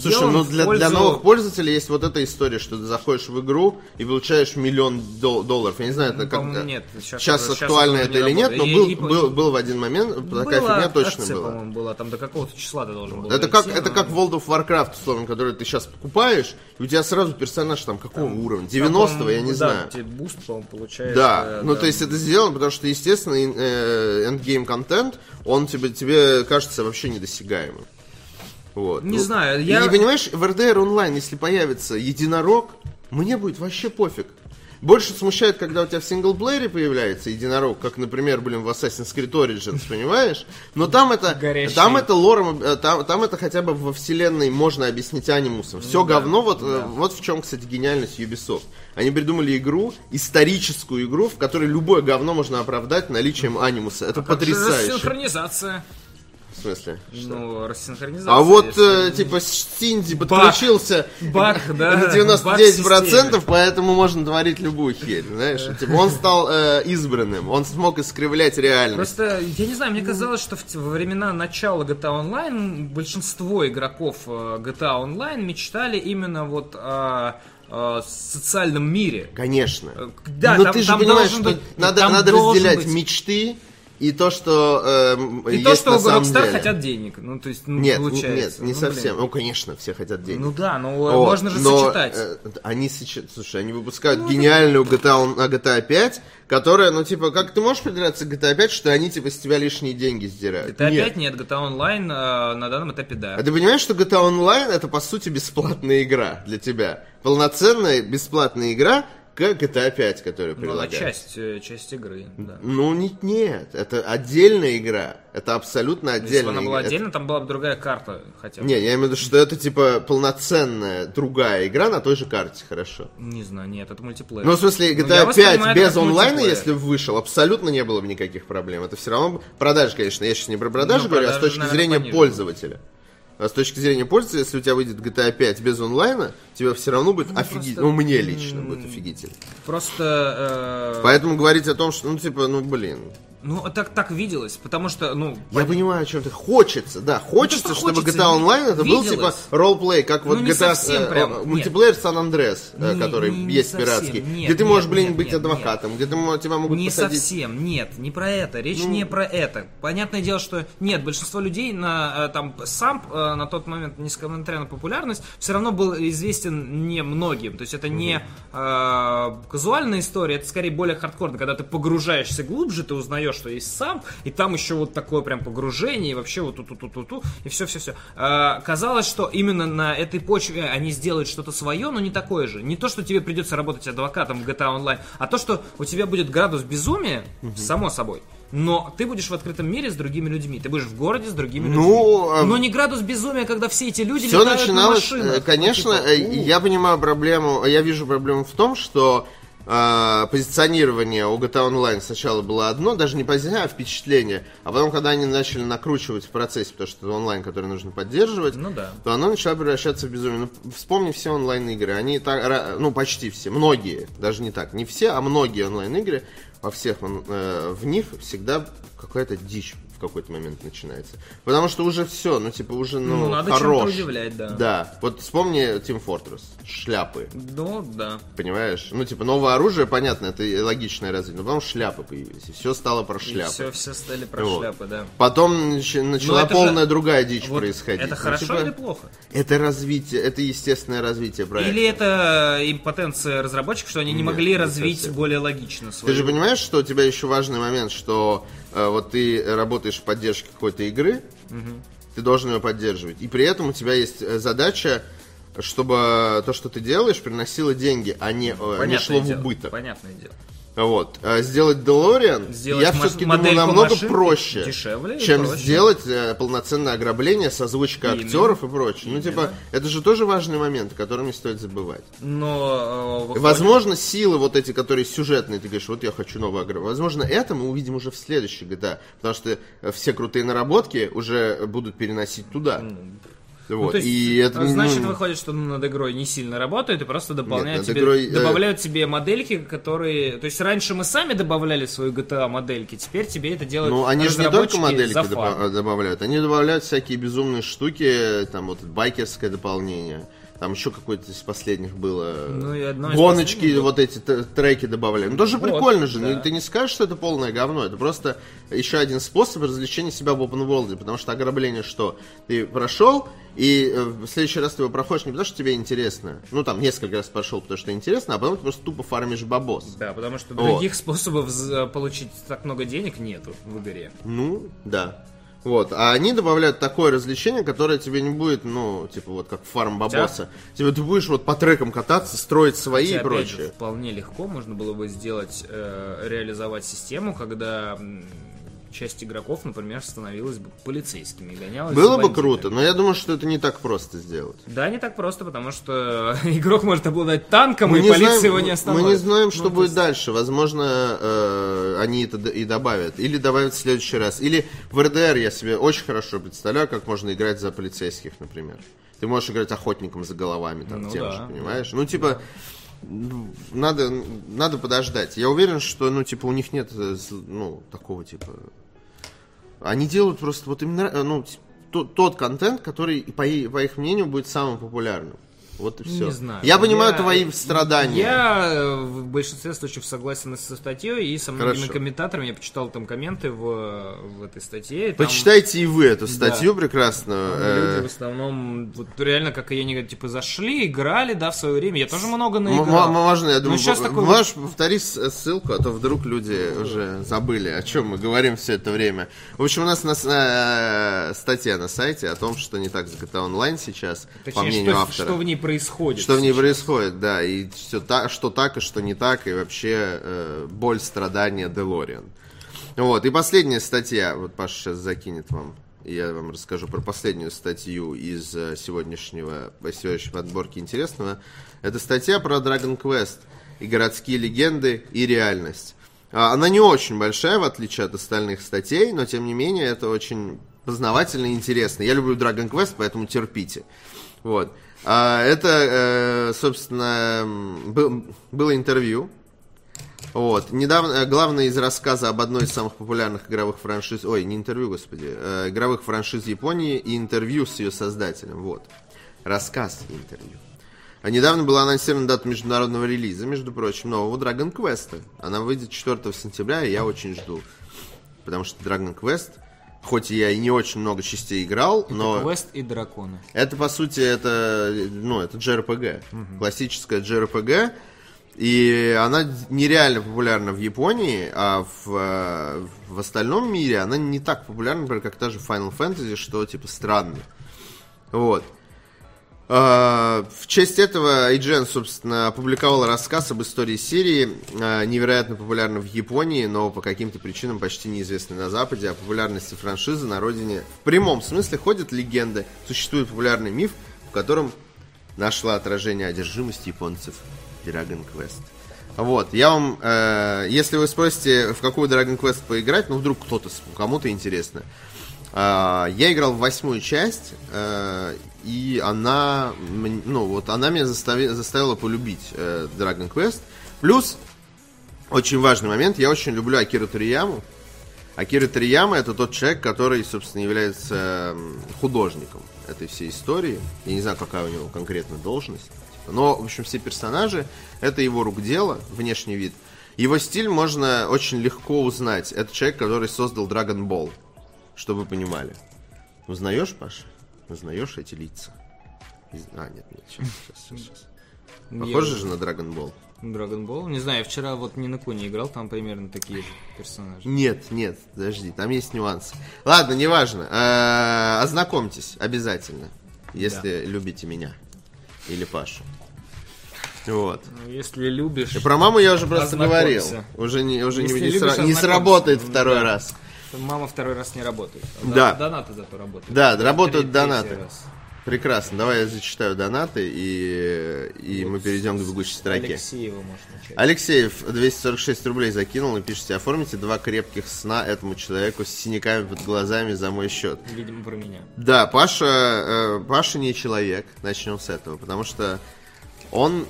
Слушай, ну для, пользу- для новых пользователей есть вот эта история, что ты заходишь в игру и получаешь миллион дол- долларов. Я не знаю, это Ну, как нет. Сейчас сейчас это- сейчас актуально это это не или нет, но работает. был, И- и- был, был в один момент, такая Была фигня точно акция, была. по-моему, была. Там до какого-то числа ты должен был Это как, дойти, это но- как World of Warcraft, условно, который ты сейчас покупаешь, и у тебя сразу персонаж там какого уровня? 90-го, я не да, знаю. тебе boost, по-моему, получается. Да, э, ну да. то есть это сделано, потому что, естественно, э, endgame контент, он тебе, тебе кажется вообще недосягаемым. Вот. Не Ну, знаю, я- И понимаешь, в RDR онлайн, если появится единорог, мне будет вообще пофиг. Больше смущает, когда у тебя в синглплеере появляется единорог, как, например, блин, в Assassin's Creed Origins, понимаешь? Но там это, Горящий. там это лором, э, там, там это хотя бы во вселенной можно объяснить анимусом. Все говно, вот, э, вот в чем, кстати, гениальность Ubisoft. Они придумали игру, историческую игру, в которой любое говно можно оправдать наличием анимуса. Это А Как же потрясающе. Смысле? Ну, рассинхронизация. А вот, если- э, типа, Синди подключился Баг, да, на баг 99%, в поэтому можно творить любую херь, знаешь? Типа, он стал э, избранным, он смог искривлять реальность. Просто, я не знаю, мне казалось, что в во времена начала GTA Online большинство игроков э, GTA Online мечтали именно вот о, социальном мире. Конечно. Э, да, Но там- ты же там понимаешь, что быть- надо, надо разделять быть- мечты и то, что эм, И есть то, что на у самом Rockstar деле. хотят денег. Ну, то есть, ну, Нет, получается. нет, не Ну, совсем. блин. Ну, конечно, все хотят денег. Ну да, но Вот, можно же но, сочетать. э, они сочетают. Слушай, они выпускают гениальную GTA, а, GTA 5, которая, ну, типа, как ты можешь придраться к GTA 5, что они, типа, с тебя лишние деньги сдирают? GTA Нет. 5 нет, GTA Online э, на данном этапе да. А ты понимаешь, что GTA Online это, по сути, бесплатная игра для тебя? Полноценная бесплатная игра к GTA 5, которую Ну, она часть, э, часть игры, да. Ну, нет, нет, это отдельная игра. Это абсолютно Если бы отдельная она была игра. отдельно, там была бы другая карта хотя бы. Не, я имею в виду, что это, типа, полноценная другая игра на той же карте, хорошо. Не знаю, нет, это мультиплеер. Ну, в смысле, Ну, GTA 5 воспринимаю это без как онлайна, если бы вышел, абсолютно не было бы никаких проблем. Это все равно продажи, конечно. Я сейчас не про продажи Ну, говорю, а с продажи, точки наверное, зрения пониже. пользователя. А с точки зрения пользователя, если у тебя выйдет GTA 5 без онлайна, тебе все равно будет офигеть. просто, Ну, мне лично будет офигитель. Просто, э, Поэтому говорить о том, что, ну, типа, ну, блин. Ну, так, так виделось, потому что, ну, Я понимаю, о чем ты. Хочется, да, хочется, что чтобы хочется, GTA Online это был, типа, виделось. роллплей, как вот Ну, не GTA, э, прям, э, нет. мультиплеер Andreas, э, Не- который не- не есть совсем, пиратский, нет, где ты можешь, нет, блин, нет, быть нет, адвокатом, где ты, тебя могут Не посадить. совсем, нет, не про это. Речь Ну. не про это. Понятное дело, что нет, большинство людей на э, там сам на тот момент, несмотря на популярность, все равно был известен не многим. То есть это не э, казуальная история, это скорее более хардкорно, когда ты погружаешься глубже, ты узнаешь, что есть сам, и там еще вот такое прям погружение, и вообще вот тут тут тут тут и все все все. казалось, что именно на этой почве они сделают что-то свое, но не такое же. Не то, что тебе придется работать адвокатом в GTA Online, а то, что у тебя будет градус безумия, само собой. Но ты будешь в открытом мире с другими людьми. Ты будешь в городе с другими Ну, людьми. а- Но не градус безумия, когда все эти люди Все летают на начиналось, машинах. э, конечно, Ну, типа, э, у. я понимаю проблему, я вижу проблему в том, что э, позиционирование у GTA Online сначала было одно, даже не позиционирование, а впечатление, а потом, когда они начали накручивать в процессе, потому что это онлайн, который нужно поддерживать, Ну да. то оно начало превращаться в безумие. Ну, вспомни все онлайн-игры, они так, ну, почти все, многие, даже не так, не все, а многие онлайн-игры, во всех, э, в них всегда какая-то дичь в какой-то момент начинается. Потому что уже все, ну, типа, уже, ну, Ну, надо хорош. удивлять, да. Да, вот вспомни Team Fortress, шляпы, Ну, да. понимаешь? Ну, типа, новое оружие, понятно, это и логичное развитие, но потом шляпы появились, и все стало про шляпы. Все, все стали про Вот. шляпы, да. Потом нач- начала полная же- другая дичь Вот происходить. Это Ну, хорошо типа, или плохо? Это развитие, это естественное развитие проекта. Или это импотенция разработчиков, что они не Нет, могли не развить совсем. более логично Ты свою... же понимаешь, что у тебя еще важный момент, что вот ты работаешь в поддержке какой-то игры, ты должен ее поддерживать. И при этом у тебя есть э, задача, чтобы то, что ты делаешь, приносило деньги, а не, э, не Понятное шло в дело, убыток. Понятное дело. Вот. А сделать Сделать я все-таки думаю, намного проще, дешевле чем проще. сделать э, полноценное ограбление с озвучкой Именно. актеров и прочее. Ну, типа, это же тоже важный момент, о котором не стоит забывать. Но э, выходит- Возможно, силы вот эти, которые сюжетные, ты говоришь, вот я хочу новое ограбление. Возможно, это мы увидим уже в следующей GTA, потому что э, все крутые наработки уже будут переносить туда. Ну, Вот. то есть, и это, а, значит, ну, выходит, что над игрой не сильно работают и просто дополняют, над тебе, игрой, э, добавляют тебе модельки, которые... То есть раньше мы сами добавляли в свою GTA модельки, теперь тебе это делают Ну, они же не только модельки добав- добавляют, они добавляют всякие безумные штуки, там вот байкерское дополнение, там еще какое-то из последних было. Ну, и одно Гоночки, вот эти треки добавляют. Ну, тоже Вот, прикольно же, да. ну, ты не скажешь, что это полное говно, это просто еще один способ развлечения себя в open world, потому что ограбление что? Ты прошел, и э, в следующий раз ты его проходишь не потому, что тебе интересно, ну, там, несколько раз прошел, потому что интересно, а потом ты просто тупо фармишь бабос. Да, потому что Вот. других способов получить так много денег нету в игре. Ну, да. Вот, а они добавляют такое развлечение, которое тебе не будет, ну, типа вот как фарм бабоса. Тебе ты будешь вот по трекам кататься, строить свои Хотя, и опять же, прочее. вполне легко можно было бы сделать, э, реализовать систему, когда часть игроков, например, становилась бы полицейскими и гонялась Было бы круто, но я думаю, что это не так просто сделать. Да, не так просто, потому что игрок может обладать танком, Мы и полиция знаем, его не мы остановит. не знаем, что Ну, будет есть- дальше. Возможно, э, они это и добавят. Или добавят в следующий раз. Или в РДР я себе очень хорошо представляю, как можно играть за полицейских, например. Ты можешь играть охотником за головами, там, Ну тем да, же, понимаешь? Ну, типа, ну, надо, надо подождать. Я уверен, что, ну, типа, у них нет, э, ну, такого, типа... Они делают просто вот именно, э, ну, тот, тот контент, который, по, по их мнению, будет самым популярным. Вот и все. Не знаю. Я понимаю Я- твои страдания. Я э, в большинстве случаев согласен со статьей и со многими Хорошо. комментаторами. Я почитал там комменты в, в этой статье. там- Почитайте и вы эту статью прекрасную. Там э, Люди в основном, вот реально, как и я, не типа зашли, играли, да, в свое время. Я тоже много наиграл. м- Можно, я думаю, сейчас такой можешь повторить с- ссылку, а то вдруг люди уже забыли, о чем мы говорим все это время. В общем, у нас на, э, статья на сайте о том, что не так с GTA Online сейчас, по Точнее, мнению что, автора. что в ней происходит. Что в ней происходит, да, и все так, что так и что не так, и вообще э, боль, страдания Делориан. Вот, и последняя статья, вот Паша сейчас закинет вам, я вам расскажу про последнюю статью из э, сегодняшнего, сегодняшней подборки интересного. Это статья про Dragon Quest и городские легенды и реальность. А, Она не очень большая, в отличие от остальных статей, но тем не менее это очень познавательно и интересно. Я люблю Dragon Quest, поэтому терпите. Вот. А, это, э, собственно, было интервью. Вот. Недавно, э, главное из рассказа об одной из самых популярных игровых франшиз, ой, не интервью, господи, э, игровых франшиз Японии и интервью с ее создателем. Вот. Рассказ и интервью. А недавно была анонсирована дата международного релиза, между прочим, нового Dragon Quest. Она выйдет 4 сентября, и я очень жду. Потому что Dragon Quest, хоть я и не очень много частей играл, но... Квест и драконы. Это, по сути, это, ну, это JRPG. Классическая JRPG. И она нереально популярна в Японии, а в, в остальном мире она не так популярна, например, как та же Final Fantasy, что, типа, странно. Вот. А, В честь этого IGN, собственно, опубликовал рассказ об истории серии, а, невероятно популярной в Японии, но по каким-то причинам почти неизвестной на Западе. О популярности франшизы на родине в прямом смысле ходят легенды. Существует популярный миф, в котором нашла отражение одержимости японцев Dragon Quest. Вот, я вам, э, если вы спросите, в какую Dragon Quest поиграть, ну вдруг кто-то, кому-то интересно, а, я играл в восьмую часть, э, и она, ну вот, она меня застави- заставила полюбить э, Dragon Quest. Плюс, очень важный момент, я очень люблю Акиру Торияму. Акира Toriyama это тот человек, который, собственно, является художником этой всей истории. Я не знаю, какая у него конкретно должность. Но, в общем, все персонажи это его рук дело, внешний вид. Его стиль можно очень легко узнать. Это человек, который создал Dragon Ball. Чтобы вы понимали. Узнаешь, Паша? Узнаешь эти лица? А, нет, нет, сейчас, сейчас, сейчас. Похоже же на Dragon Ball? Dragon Ball. Не знаю, я вчера вот ни на не играл, там примерно такие же персонажи. Нет, нет, подожди, там есть нюансы. Ладно, неважно. Э, Ознакомьтесь обязательно, если любите меня или Пашу. Вот. Ну, Если любишь, про маму я уже просто говорил. Уже не, уже не, не, сра- не сработает второй Да. раз. Мама второй раз не работает. А Да. дон- Донаты зато работают. Да, работают Третий донаты. раз. Прекрасно. Давай я зачитаю донаты, и, и мы перейдем к бегущей строке. Алексеева можешь начать. Алексеев 246 рублей закинул и пишите, оформите два крепких сна этому человеку с синяками под глазами за мой счет. Видимо, про меня. Да, Паша, э, Паша не человек, начнем с этого, потому что он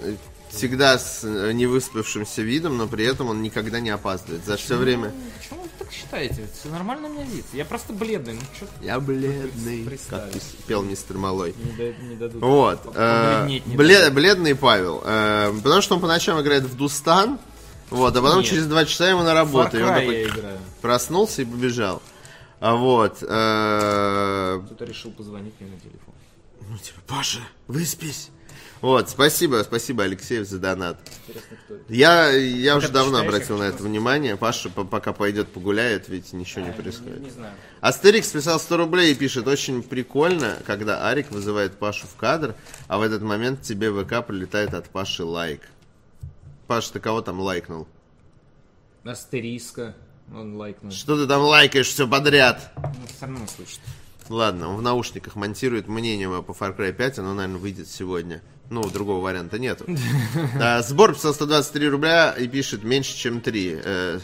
всегда с э, невыспавшимся видом, но при этом он никогда не опаздывает. За все время... Почему вы так считаете? Все нормально у меня вид. Я просто бледный. Ну, Я бледный, как ты пел мистер Малой. не, не дадут. Вот. Э, побледнеть не бле- дадут. бледный Павел. э, потому что он по ночам играет в Дустан. Вот, а потом Нет. через два часа ему на работу. И он такой играю. проснулся и побежал. А вот. э, Кто-то решил позвонить мне на телефон. ну, типа, Паша, выспись. Вот, спасибо, спасибо, Алексеев, за донат. Я, я уже давно читаешь, обратил на это внимание. Паша по- пока пойдет погуляет, ведь ничего не А, происходит. Не, не знаю. Астерикс писал 100 рублей и пишет, очень прикольно, когда Арик вызывает Пашу в кадр, а в этот момент тебе ВК прилетает от Паши лайк. Паш, ты кого там лайкнул? Астериска. Он лайкнул. Что ты там лайкаешь все подряд? Ну, все равно слышит. Ладно, он в наушниках монтирует мнение мое по Far Cry 5, оно, наверное, выйдет сегодня. Ну, другого варианта нету. А, Сбор писал 123 рубля и пишет меньше, чем 3. Э,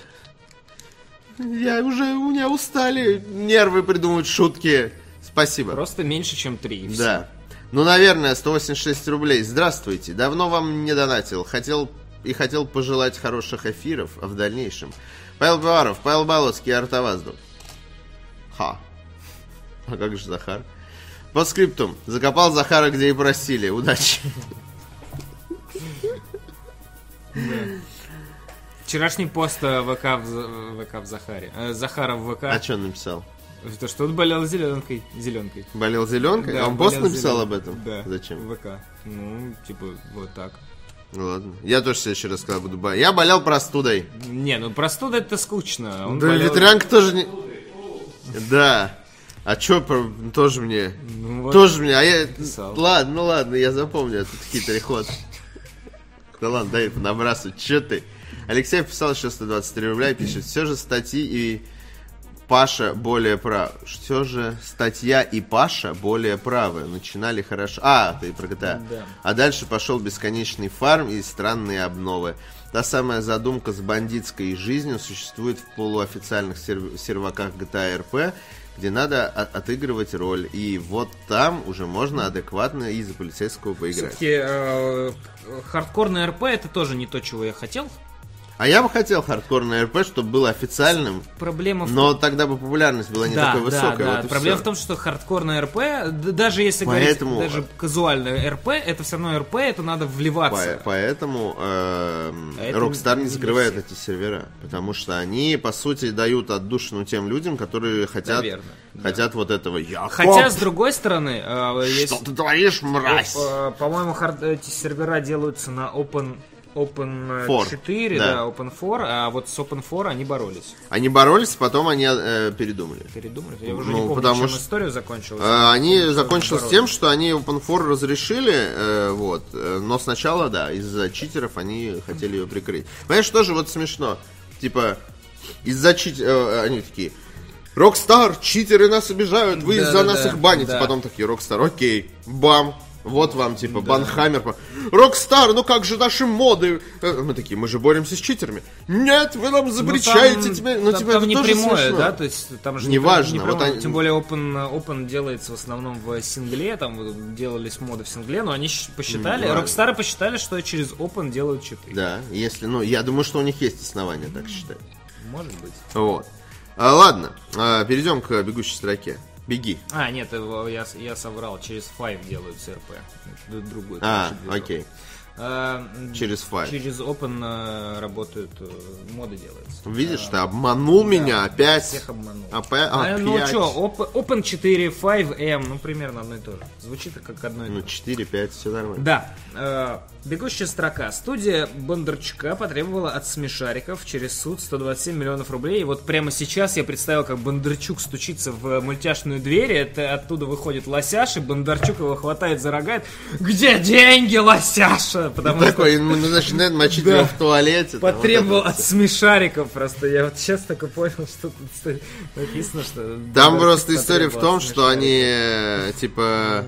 Я уже, у меня устали нервы придумывать шутки. Спасибо. Просто меньше, чем три. и всё. Да. Ну, наверное, 186 рублей. Здравствуйте. Давно вам не донатил. Хотел и хотел пожелать хороших эфиров, в дальнейшем. Павел Пиваров, Павел Болоцкий, Артоваздух. Ха. А как же Захар? По скриптум. Закопал Захара, где и просили. Удачи. Вчерашний пост э, ВК в, За- ВК в Захаре. Э, Захара в ВК. А что он написал? То, что он болел зеленкой. Зеленкой. Болел зеленкой? Да, а он пост написал зеленкой. об этом? Да. Зачем? ВК. Ну, типа, вот так. Ну ладно. Я тоже в следующий раз когда буду болеть. Я болел простудой. Не, ну простуда это скучно. Он Да, болел- ветрянка тоже не... Да. А чё, тоже мне... Ну, вот. Тоже мне, а я... Писал. Ладно, ну ладно, я запомню этот хитрый ход. Да ладно, дай набрасывать, чё ты? Алексей писал еще 123 рубля и пишет, все же статьи и Паша более прав. Все же статья и Паша более правы. Начинали хорошо. А, ты про GTA. Да. А дальше пошел бесконечный фарм и странные обновы. Та самая задумка с бандитской жизнью существует в полуофициальных серв- серваках GTA RP, где надо от- отыгрывать роль. И вот там уже можно адекватно и за полицейского поиграть. Все-таки э, хардкорный РП это тоже не то, чего я хотел. А я бы хотел хардкорный РП, чтобы было официальным, Проблема в но тогда бы популярность была не да, такой высокой. Да, да. вот и Проблема всё. в том, что хардкорное РП, даже если Поэтому- говорить, даже казуальное РП, это все равно РП, это надо вливаться. По- Поэтому это Rockstar не закрывает все. эти сервера, потому что они, по сути, дают отдушину тем людям, которые хотят, Наверно, да. хотят вот этого. Я Хотя, с другой стороны, э, есть- Что ты творишь, мразь? э, по-моему, хард- эти сервера делаются на Open Open Four, 4, да. да. Open 4, а вот с Open 4 они боролись. Они боролись, потом они э, передумали. Передумали. Я уже Ну, не помню, потому чем что- история закончилась. Э, Они что закончилось боролись. тем, что они OpenFor разрешили, э, вот, э, но сначала, да, из-за читеров они хотели ее прикрыть. Понимаешь, тоже вот смешно, типа, из-за читеров, они такие, Rockstar, читеры нас обижают, вы Да, из-за да, нас да, их баните. да. Потом такие, Rockstar, окей, бам, вот вам, типа, банхаммер. Rockstar, ну как же наши моды? Э, Мы такие, мы же боремся с читерами. Нет, вы нам Ну, запрещаете там- теперь. Ну, там, типа, там это не прямое, смешно. да, то есть там же Неважно, не вот прямое. они- тем более Open, Open делается в основном в сингле, там вот делались моды в сингле, но они посчитали, да. Rockstar посчитали, что через Open делают читы. Да, если, ну, я думаю, что у них есть основания так считать. Может быть. Вот. А, ладно, а, перейдем к бегущей строке. Беги. А, нет, я, я соврал, через Five делают РП. Это другой. А, окей. М, Через Five. Через Open э, работают, э, моды делаются. Видишь, ты обманул меня опять. Всех обманул. Опя- А, ну что, Open, Open 4, 5M, ну примерно одно и то же. Звучит как одно и то Ну, же. 4, 5, все нормально. Да, э, бегущая строка. Студия Бондарчука потребовала от смешариков через суд 127 миллионов рублей. И вот прямо сейчас я представил, как Бондарчук стучится в мультяшный туалетную дверь, это оттуда выходит Лосяш, и Бондарчук его хватает за рога. Где деньги, Лосяша? Потому Такой, ну, начинает мочить его в туалете. Потребовал от смешариков просто. Я вот сейчас только понял, что тут написано, что... Там просто история в том, что они, э, типа,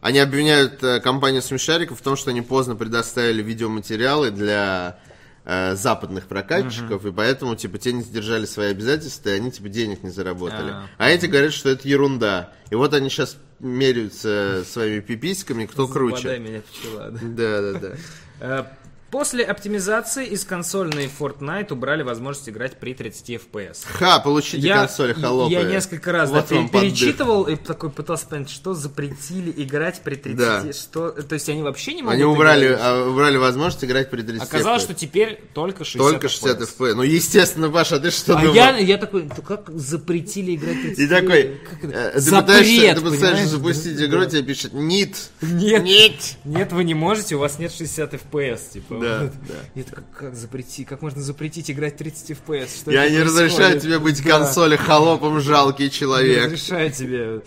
они обвиняют э, компанию Смешариков в том, что они поздно предоставили видеоматериалы для э, западных прокатчиков, и поэтому, типа, те не сдержали свои обязательства, и они, типа, денег не заработали. А. А эти говорят, что это ерунда. И вот они сейчас меряются своими пиписьками, кто круче. меня, пчела, да. Да, да, да. После оптимизации из консольной Fortnite убрали возможность играть при 30 FPS. Ха, получите консоль, холопы. я несколько раз Вот да, поддых. перечитывал и такой пытался понять, что запретили играть при 30. Да. Что, то есть они вообще не могут Они убрали, играть? а, убрали возможность играть при 30 Оказалось, FPS. что теперь только 60 Только 60 FPS. Ну, естественно, Паша, а ты что А думал? я, я такой, ну как запретили играть 30 И такой, э, ты Запрет, пытаешься, ты пытаешься запустить игру, тебе пишет «Нет». Нет, Нет. нет, вы не можете, у вас нет 60 FPS, типа. Да, да. Я такой, как запретить, как можно запретить играть 30 FPS? Что Я не разрешаю тебе быть Да. консоли холопом, жалкий Не человек. разрешаю тебе.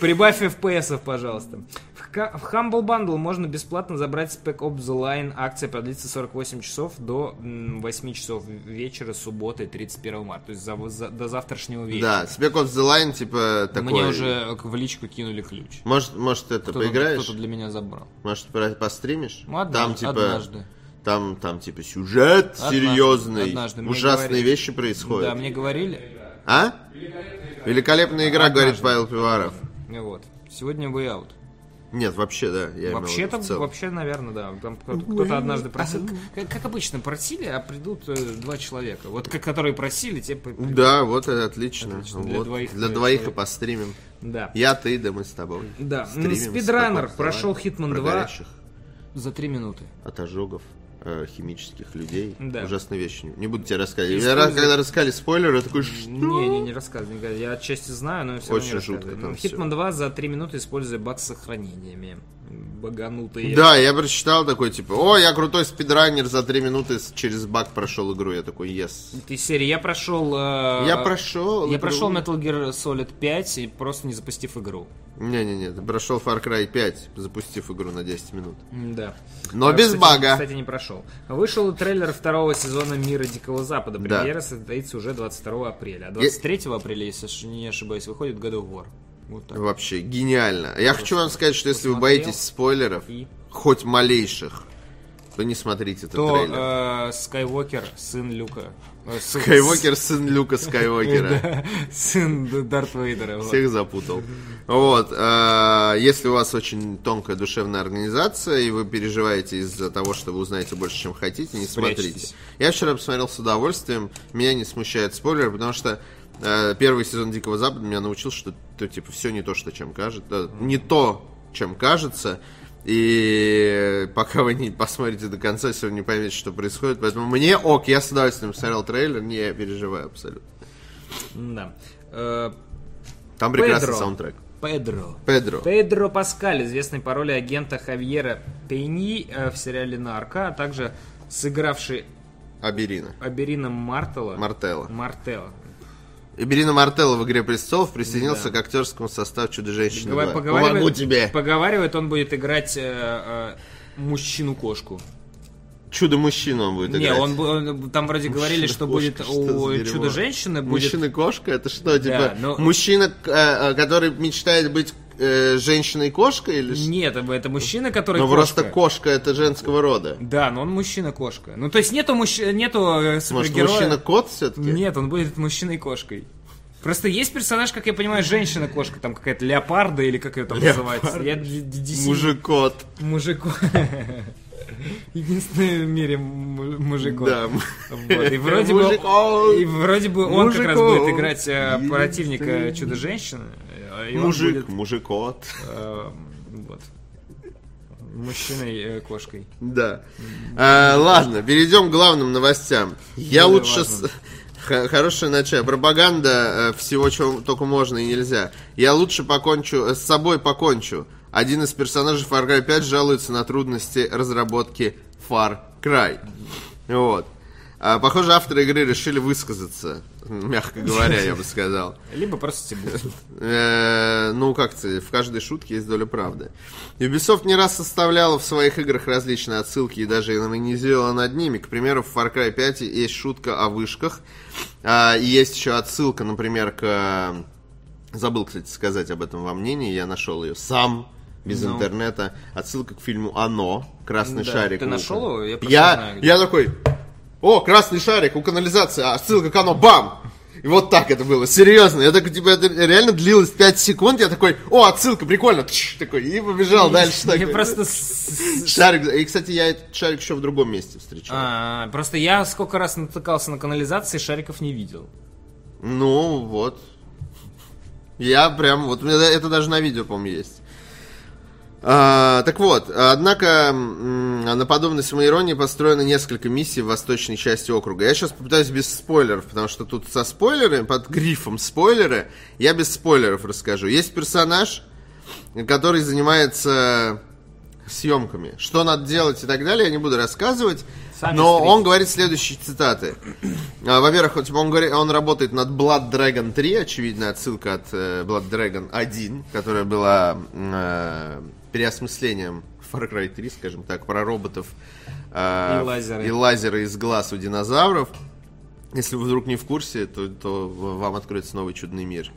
Прибавь FPS, пожалуйста. В, в Humble Bundle можно бесплатно забрать Spec Ops The Line. Акция продлится 48 часов до м, 8 часов вечера субботы 31 марта. То есть за- за- до завтрашнего вечера. Да, Spec Ops The Line, типа, такой... Мне уже в личку кинули ключ. Может, может это, Кто-то, поиграешь? кто-то для меня забрал. Может, постримишь? Ну, однажды, там, типа, однажды. Там, там, типа, сюжет Однажды, серьезный. однажды. Ужасные говорили- вещи происходят. Да, мне говорили. А? Великолепная игра, говорит Однажды. Павел Пиваров. Вот. Сегодня Way Out. Нет, вообще, да. Я имел в виду Вообще-то, в целом. вообще, наверное, да. Там кто-то, кто-то однажды просил. Как, как обычно, просили, а придут э, два человека. Вот как которые просили, те придут. Да, вот это отлично. Отлично, для Вот. двоих Для ты двоих и человек. постримим. Да. Я, ты, да мы с тобой. Да. Стримим с Спидранер прошел Про 2 горящих за три минуты. от ожогов э, химических людей. Да. Ужасные вещи. Не буду тебе рассказывать. Я раз- когда рассказали спойлеры, я такой, что? Не, не, не рассказывай. Я отчасти знаю, но все равно не Очень жутко там Ну. Hitman 2 за 3 минуты, используя баг с сохранениями. Баганутые. Да, я прочитал такой, типа, о, я крутой спидранер, за три минуты через баг прошел игру. Я такой, yes. Ты серии, я прошел... э, Я прошел Я игру. прошел Metal Gear Solid 5, и просто не запустив игру. Не-не-не, ты прошел Far Cry 5, запустив игру на 10 минут. Да. Но А, без кстати, бага. Кстати, не прошел. Вышел трейлер второго сезона Мира Дикого Запада. Да. Премьера состоится уже 22 апреля. А 23 апреля, если не ошибаюсь, выходит God of War. Вот так. Вообще, гениально. Я хочу вам сказать, что если вы боитесь спойлеров, И хоть малейших, то не смотрите этот то трейлер. э, Скайуокер, сын Люка. Э, сын- Скайуокер сын Люка Скайуокера. Сын Дарт Вейдера. Всех запутал. Вот. э, Если у вас очень тонкая душевная организация, и вы переживаете из-за того, что вы узнаете больше, чем хотите, не смотрите. Я вчера посмотрел с удовольствием. Меня не смущает спойлер, потому что первый сезон Дикого Запада меня научил, что то, типа все не то, что чем кажется. Не то, чем кажется. И пока вы не посмотрите до конца, все не поймете, что происходит. Поэтому мне ок, я с удовольствием посмотрел трейлер, не переживаю абсолютно. Да. Э, Там прекрасный Педро. саундтрек. Педро. Педро. Педро Паскаль, известный по роли агента Хавьера Пейни э, в сериале «Нарко», а также сыгравший Аберина. Аберина Мартела. Мартелла. Мартелла. Эберина Мартелла в «Игре престолов» присоединился Да. к актерскому составу «Чудо-женщины Погова- 2». поговаривает- Помогу тебе! Поговаривает, он будет играть э, э, мужчину-кошку. Чудо-мужчину он будет Не, играть. он, бу- он- там вроде говорили, что будет что у? Чудо-женщины будет... Мужчина-кошка? Это что, типа, но- мужчина, э, э, который мечтает быть э, женщиной-кошкой или что? Нет, это- мужчина, который Ну, кошка. просто кошка это женского рода. Да, но он мужчина-кошка. Ну, то есть нету, мужч... нету э, Может, супергероя... мужчина-кот все-таки? Нет, он будет мужчиной-кошкой. Просто есть персонаж, как я понимаю, женщина-кошка, там какая-то леопарда или как ее там называется. Я DC Мужик-кот. Единственный в мире му- мужиков. Да. Вот, И вроде бы, Мужиков. и вроде бы он как раз Мужиков. будет играть э, противника Чудо-женщины. Э, и Мужик, будет, мужик-кот. э, вот, мужчиной-кошкой. Да. А, ладно, перейдем к главным новостям. Я Более лучше... важным. Хорошее начало. Пропаганда э, всего, чего только можно и нельзя. Я лучше покончу, э, с собой покончу. Один из персонажей Far Cry 5 жалуется на трудности разработки Far Cry. Вот. А, похоже, авторы игры решили высказаться, мягко говоря, я бы сказал. Либо просто стебут. Э, ну, как-то в каждой шутке есть доля правды. Ubisoft не раз составляла в своих играх различные отсылки и даже иронизировала над ними. К примеру, в Far Cry 5 есть шутка о вышках. А, и есть еще отсылка, например, к... Забыл, кстати, сказать об этом во мнении. Я нашел ее сам, без Ну. интернета. Отсылка к фильму «Оно». Красный Да. шарик. Ты нашел его? Я Я, знаю, я такой... О, красный шарик у канализации, а ссылка к «Оно». Бам! И вот так это было, серьезно. Я такой, типа, это реально длилось 5 секунд. Я такой, о, отсылка, прикольно. Тш, такой, и побежал дальше. Я просто... Шарик. И, кстати, я этот шарик еще в другом месте встречал. А, Просто я сколько раз натыкался на канализации, шариков не видел. Ну, вот. Я прям, вот у меня это даже на видео, по-моему, есть. А, так вот, однако на подобной самоиронии построено несколько миссий в восточной части округа. Я сейчас попытаюсь без спойлеров, потому что тут со спойлерами, под грифом спойлеры, я без спойлеров расскажу. Есть персонаж, который занимается съемками. Что надо делать и так далее, я не буду рассказывать. Сами но встретитесь. он говорит следующие цитаты. А, Во-первых, типа, он, говорит, он работает над Blood Dragon 3, очевидная отсылка от э, Blood Dragon 1, которая была э, переосмыслением Far Cry 3, скажем так, про роботов э, И лазеры. и лазеры из глаз у динозавров. Если вы вдруг не в курсе, то, то вам откроется новый чудный мир.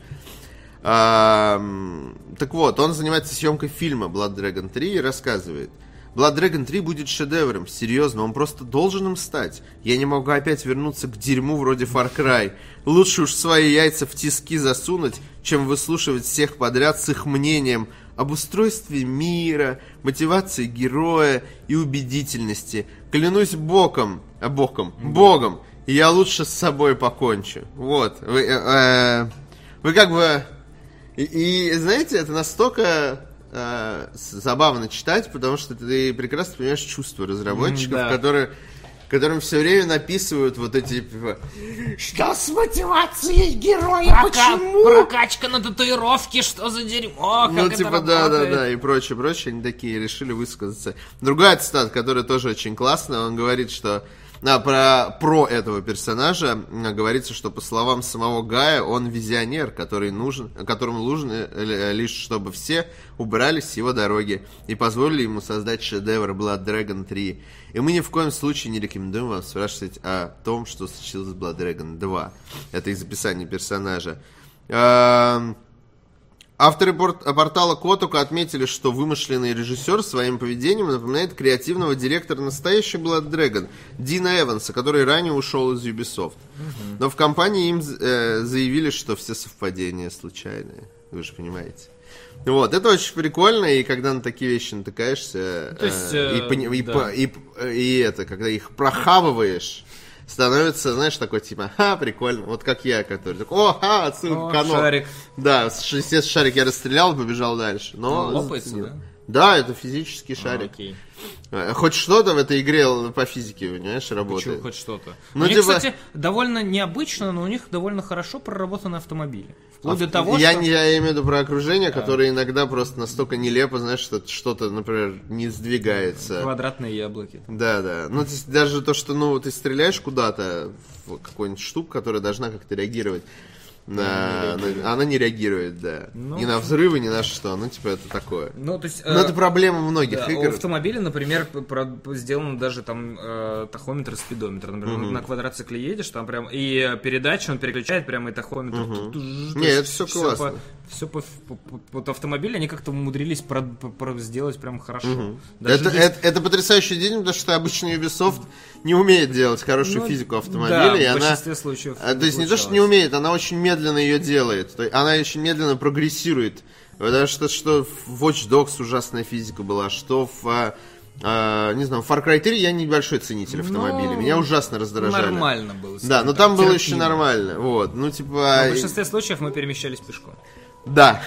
Ам, так вот, он занимается съемкой фильма Blood Dragon 3 и рассказывает. Blood Dragon 3 будет шедевром, серьезно, он просто должен им стать. Я не могу опять вернуться к дерьму вроде Far Cry. Лучше уж свои яйца в тиски засунуть, чем выслушивать всех подряд с их мнением об устройстве мира, мотивации героя и убедительности. Клянусь боком, а боком, богом, я лучше с собой покончу. Вот, вы, э, э, вы как бы... И, и, знаете, это настолько э, забавно читать, потому что ты прекрасно понимаешь чувства разработчиков, М, да. которые которым все время написывают вот эти типа, что с мотивацией героя, почему? Прокачка на татуировке, что за дерьмо, как Ну, типа, да, да, да, и прочее, прочее, они такие решили высказаться. Другая цитата, которая тоже очень классная, он говорит, что а, про, про этого персонажа говорится, что по словам самого Гая, он визионер, который нужен, которому нужно э, лишь, чтобы все убрались с его дороги и позволили ему создать шедевр Blood Dragon 3. И мы ни в коем случае не рекомендуем вам спрашивать о том, что случилось с Blood Dragon 2. Это из описания персонажа. Авторы порт- портала Котука отметили, что вымышленный режиссер своим поведением напоминает креативного директора настоящий Blood Dragon Дина Эванса, который ранее ушел из Ubisoft. Но в компании им э, заявили, что все совпадения случайные. Вы же понимаете. Вот, это очень прикольно, и когда на такие вещи натыкаешься, То есть, э, и, э, и да. по- и, и это, когда их прохавываешь, становится, знаешь, такой типа, ха, прикольно. Вот как я, который такой, о, ха, отсылка О, к оно». шарик. Да, с шестец шарик я расстрелял, побежал дальше. Но лопается, да? Да, это физический А, шарик. окей. Э, Хоть что-то в этой игре по физике, понимаешь, Почему работает. хоть что-то. Ну, у них, типа- кстати, довольно необычно, но у них довольно хорошо проработаны автомобили. Вплоть до того, я, что... не, я имею в виду про окружение, которое иногда просто настолько нелепо, знаешь, что что-то, например, не сдвигается. Квадратные яблоки. Да, да. Ну, то есть даже то, что, ну, ты стреляешь куда-то в какую-нибудь штуку, которая должна как-то реагировать. На, на- она не реагирует, да. Ну, ни на взрывы, ни на что. Ну, типа, это такое. Ну, то есть... Ну, э, это проблема многих Да, игр. автомобиля, например, п- про- сделан даже там э, тахометр и спидометр. Например, на квадроцикле едешь, там прям и передачу он переключает прямо и тахометр. Не, это всё классно. Все по, по- по- вот автомобили они как-то умудрились про- про- сделать прям хорошо. Даже Это, есть- это, это потрясающий день, потому что обычно Ubisoft не умеет делать хорошую Ну, физику да, автомобиля. и в она, большинстве случаев а, то есть не то, что не умеет, она очень медленно ее делает. То есть она очень медленно прогрессирует. Потому что, что в Watch Dogs ужасная физика была, что в... а, а, не знаю, в Far Cry 3 я небольшой ценитель автомобиля. Ну, Меня ужасно раздражали. Нормально было. Да, но скажем там так, было терпимо. еще нормально. Вот, ну типа... Но В большинстве случаев мы перемещались пешком. Да.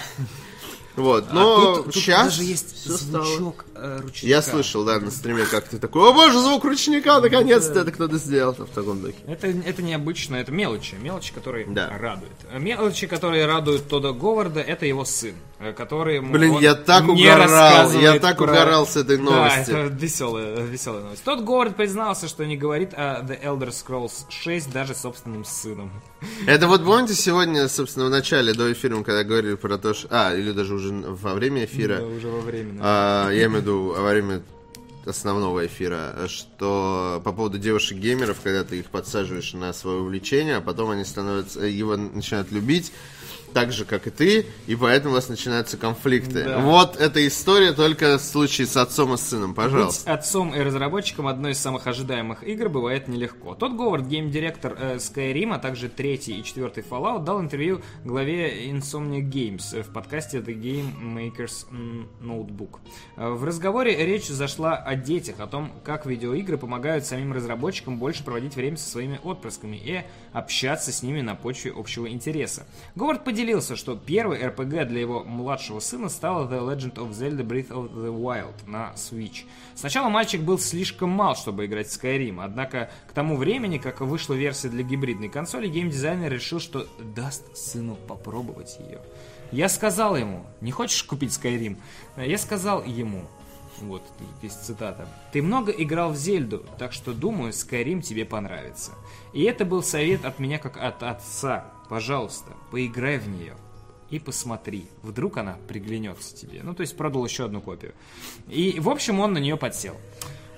Вот, А но тут, тут сейчас даже есть звучок э, ручника. Я слышал, да, на стриме, как ты такой, о боже, звук ручника, наконец-то это кто-то сделал в таком духе. Это, это необычно, это мелочи, мелочи, которые Да. радуют. Мелочи, которые радуют Тода Говарда, это его сын, э, который... ему- Блин, я так угорал, я так про- угорал с этой новости. Да, это веселая, веселая новость. Тот Говард признался, что не говорит о The Elder Scrolls 6 даже собственным сыном. Это вот помните сегодня, собственно, в начале, до эфира, когда говорили про то, что... А, или даже уже во время эфира. Да, уже во время. А, я имею в виду во время основного эфира, что по поводу девушек-геймеров, когда ты их подсаживаешь на свое увлечение, а потом они становятся, его начинают любить, так же, как и ты, и поэтому у вас начинаются конфликты. Да. Вот эта история только в случае с отцом и с сыном, Быть пожалуйста. отцом и разработчиком одной из самых ожидаемых игр бывает нелегко. Тот Говард, гейм-директор э, Skyrim, а также третий и четвертый Fallout, дал интервью главе Insomnia Games в подкасте The Game Makers Notebook. Э, В разговоре речь зашла о детях, о том, как видеоигры помогают самим разработчикам больше проводить время со своими отпрысками и общаться с ними на почве общего интереса. Говард поделился, что первый RPG для его младшего сына стала The Legend of Zelda Breath of the Wild на Switch. Сначала мальчик был слишком мал, чтобы играть в Skyrim, однако к тому времени, как вышла версия для гибридной консоли, геймдизайнер решил, что даст сыну попробовать ее. Я сказал ему, не хочешь купить Skyrim? Я сказал ему, вот здесь цитата. Ты много играл в Зельду, так что думаю, Skyrim тебе понравится. И это был совет от меня как от отца. Пожалуйста, поиграй в нее. И посмотри, вдруг она приглянется тебе. Ну, то есть продал еще одну копию. И, в общем, он на нее подсел.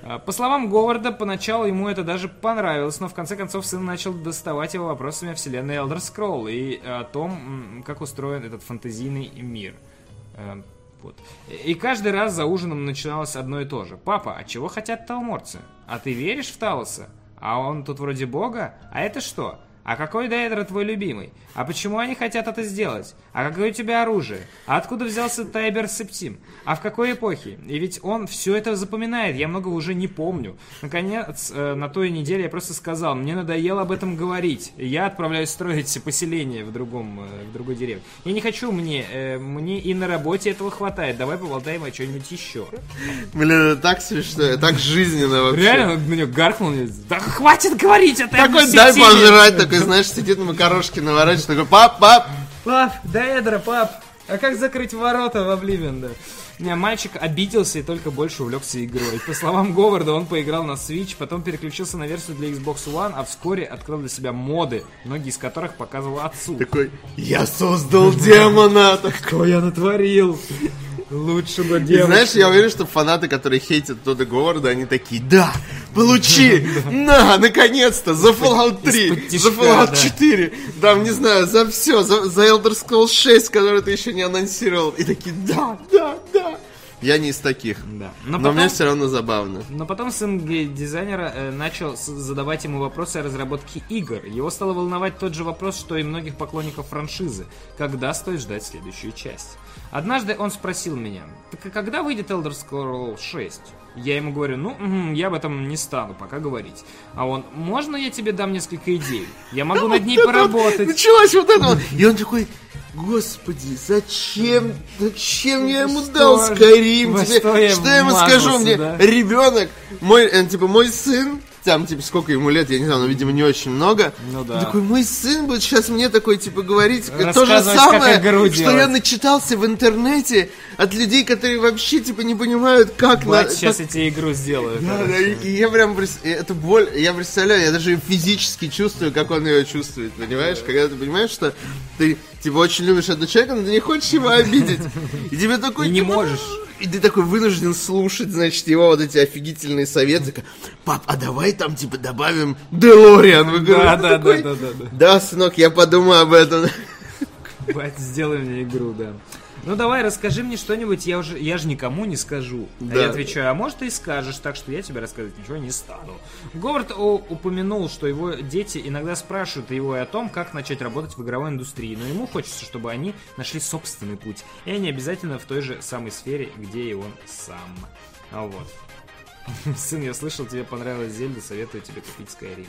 А, По словам Говарда, поначалу ему это даже понравилось, но в конце концов сын начал доставать его вопросами о вселенной Elder Scroll и о том, как устроен этот фантазийный мир. Э, Вот. И каждый раз за ужином начиналось одно и то же. «Папа, а чего хотят талморцы? А ты веришь в Талоса? А он тут вроде бога? А это что? А какой Дейдер твой любимый? А почему они хотят это сделать? А какое у тебя оружие? А откуда взялся Тайбер Септим? А в какой эпохе? И ведь он все это запоминает, я много уже не помню. Наконец, э, на той неделе я просто сказал, мне надоело об этом говорить. Я отправляюсь строить поселение в, другом, э, в другой деревне. Я не хочу мне, э, мне и на работе этого хватает. Давай поболтаем о чем-нибудь еще. Блин, это так смешно, так жизненно вообще. Реально, него гаркнул. мне, Да хватит говорить о Тайбер Такой, дай Септиме!» пожрать, такой, знаешь, сидит на макарошке наворачивает, такой, пап, пап, Пап, да эдра, пап. А как закрыть ворота в Обливен, да? Не, мальчик обиделся и только больше увлекся игрой. По словам Говарда, он поиграл на Switch, потом переключился на версию для Xbox One, а вскоре открыл для себя моды, многие из которых показывал отцу. такой, я создал демона, так Что я натворил? Лучшего И демона. знаешь, я уверен, что фанаты, которые хейтят Тодда Говарда, они такие, да, получи, на, наконец-то, за Fallout 3, Из-под тишка, за Fallout да. 4, там, не знаю, за все, за Elder Scrolls 6, который ты еще не анонсировал. И такие, да, да, да. Я не из таких. Да. Но, Но, мне все равно забавно. но потом сын дизайнера э, начал задавать ему вопросы о разработке игр. Его стало волновать тот же вопрос, что и многих поклонников франшизы. Когда стоит ждать следующую часть? Однажды он спросил меня, так а когда выйдет Elder Scrolls 6? Я ему говорю, ну, мгм, я об этом не стану пока говорить. А он, можно я тебе дам несколько идей? Я могу над ней поработать. Началось вот это вот. И он такой, господи, зачем, зачем я ему Что дал Тебе- что я что я ему скажу? вмазался, Мне да? ребенок, мой, э, типа, мой сын, там, типа, сколько ему лет, я не знаю, но, видимо, не очень много. Ну да. Такой, мой сын будет сейчас мне такой, типа, говорить то же самое, что делать. я начитался в интернете от людей, которые вообще, типа, не понимают, как... Бать, на- сейчас как- я тебе игру сделаю. да, да, и, и я прям, это боль, я представляю, я даже физически чувствую, как он ее чувствует, понимаешь? Когда ты понимаешь, что ты, типа, очень любишь этого человека, но ты не хочешь его обидеть. И тебе такой... И не типа, можешь. И ты такой вынужден слушать, значит, его вот эти офигительные советы. Пап, а давай там, типа, добавим Делориан в игру. Да, да, да, такой, да, да, да. Да, сынок, я подумаю об этом. Бать, сделай мне игру, да. Ну давай, расскажи мне что-нибудь, я уже, я же никому не скажу. А Да. я отвечаю, а может ты и скажешь, так что я тебе рассказывать ничего не стану. Говард о- упомянул, что его дети иногда спрашивают его и о том, как начать работать в игровой индустрии, но ему хочется, чтобы они нашли собственный путь, и они обязательно в той же самой сфере, где и он сам. А вот. Сын, я слышал, тебе понравилась Зельда, советую тебе купить Skyrim.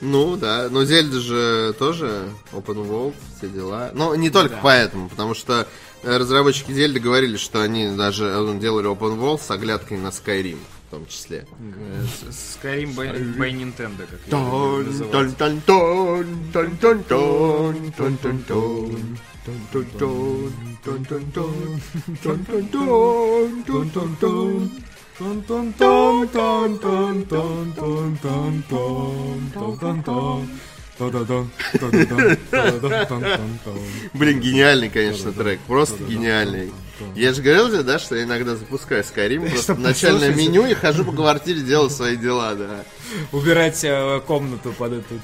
Ну да, но Зельда же тоже open world, все дела. Но не только Да. поэтому, потому что э, разработчики Зельды говорили, что они даже э, делали open world с оглядкой на Skyrim в том числе. Э, Skyrim by, by Nintendo, как я. Блин, гениальный, конечно, трек. Просто гениальный. Я же говорил тебе, да, что я иногда запускаю Skyrim, просто в начальное меню и хожу по квартире, делаю свои дела, да. Убирать э, комнату под эту.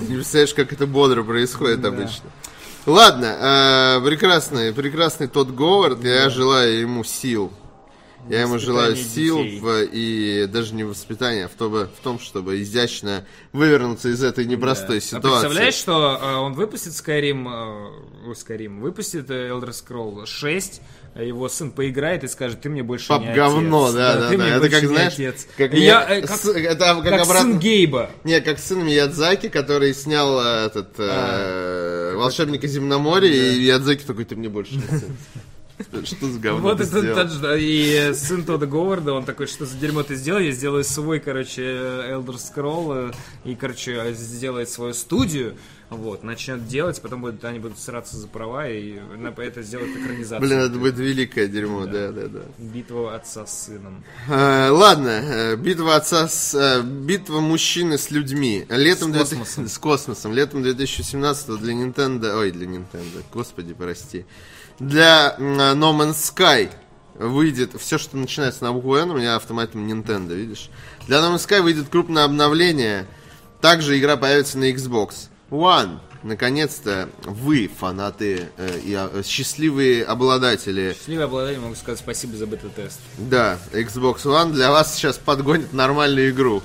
Ты не представляешь, как это бодро происходит обычно. Ладно, э, прекрасный, прекрасный тот Говард, я желаю ему сил. Я ему желаю сил детей. в- и даже не воспитания, а в, то- в том, чтобы изящно вывернуться из этой непростой А ситуации. представляешь, что э, он выпустит Skyrim, э, Skyrim, выпустит э, Elder Scroll 6, а его сын поиграет и скажет, ты мне больше Пап, не говно, отец. да, да, ты да. мне Это как, знаешь, отец. как, я, мне- э, как, с- это как, как обратно... сын Гейба. Не, как сын Миядзаки, который снял э, этот э, волшебника земноморья, и Миядзаки такой, ты мне больше не отец». Что за говно Вот ты это сделал? тот же- и сын Тодда Говарда, он такой, что за дерьмо ты сделал? Я сделаю свой, короче, Elder Scroll, э, и, короче, сделает свою студию, вот, начнет делать, потом будут, они будут сраться за права, и на это сделают экранизацию. Блин, это будет великое дерьмо, да, да, да. Битва отца с сыном. Э, ладно, э, битва отца с... э, битва мужчины с людьми. Летом С 2000 космосом. с космосом. Летом 2017 для Nintendo... Ой, для Nintendo. Господи, прости. Для м, No Man's Sky выйдет... Все, что начинается на букву N, у меня автоматом Nintendo, видишь? Для No Man's Sky выйдет крупное обновление. Также игра появится на Xbox One. Наконец-то вы, фанаты э, и э, счастливые обладатели Счастливый обладатель могу сказать спасибо за бета-тест. да, Xbox One для вас сейчас подгонит нормальную игру.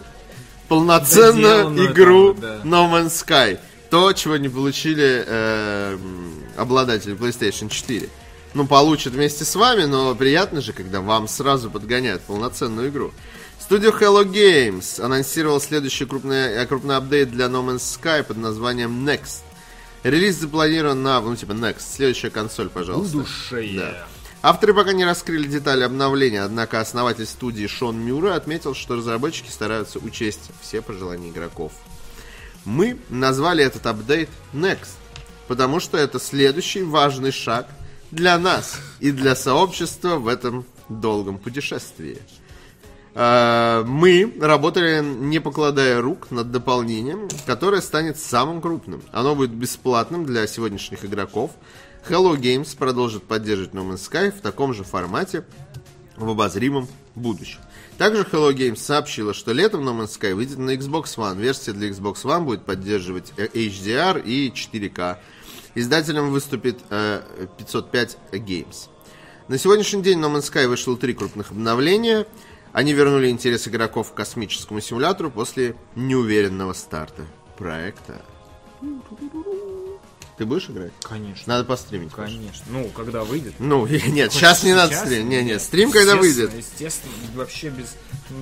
Полноценную Доделанную игру там, да. No Man's Sky. То, чего не получили э, обладатели PlayStation 4. Ну, получат вместе с вами, но приятно же, когда вам сразу подгоняют полноценную игру. Студия Hello Games анонсировала следующий крупный, э, крупный апдейт для No Man's Sky под названием Next. Релиз запланирован на, ну, типа, Next, следующая консоль, пожалуйста. Будущее. Да. Авторы пока не раскрыли детали обновления, однако основатель студии Шон Мюра отметил, что разработчики стараются учесть все пожелания игроков. Мы назвали этот апдейт Next, потому что это следующий важный шаг для нас и для сообщества в этом долгом путешествии. Э, Мы работали, не покладая рук, над дополнением, которое станет самым крупным. Оно будет бесплатным для сегодняшних игроков. Hello Games продолжит поддерживать No Man's Sky в таком же формате в обозримом будущем. Также Hello Games сообщила, что летом No Man's Sky выйдет на Xbox One. Версия для Xbox One будет поддерживать э, HDR и 4K. Издателем выступит э, 505 Games. На сегодняшний день No Man's Sky вышло три крупных обновления. Они вернули интерес игроков к космическому симулятору после неуверенного старта проекта. Ты будешь играть? Конечно. Надо постримить. Конечно. Ну, когда выйдет. Ну, нет, сейчас не надо стримить. Не, нет, стрим когда выйдет. Естественно, вообще без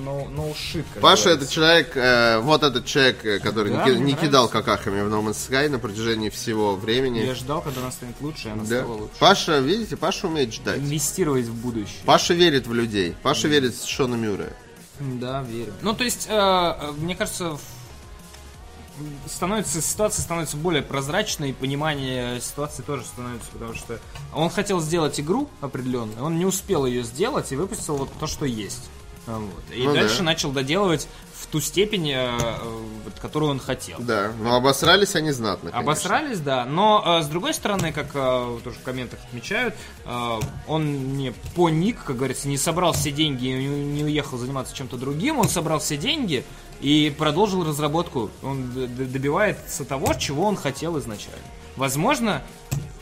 no, no shit. как Паша говорится. это человек, э, вот этот человек, э, который Да, не, не кидал какахами в No Man's Sky на протяжении всего времени. Я ждал, когда она станет лучше, и она Да. стала лучше. Паша, видите, Паша умеет ждать. Инвестировать в будущее. Паша верит в людей. Паша верит в Шона Мюррея. Да, верю. Ну, то есть, э, э, мне кажется, в- становится, ситуация становится более прозрачной, и понимание ситуации тоже становится, потому что он хотел сделать игру определенную, он не успел ее сделать и выпустил вот то, что есть. Вот. И Ну дальше да. начал доделывать в ту степень, э, вот, которую он хотел. Да, но обосрались они знатно, конечно. Обосрались, да. Но э, с другой стороны, как э, тоже в комментах отмечают, он не поник, как говорится, не собрал все деньги и не уехал заниматься чем-то другим. Он собрал все деньги и продолжил разработку. Он добивается того, чего он хотел изначально. Возможно,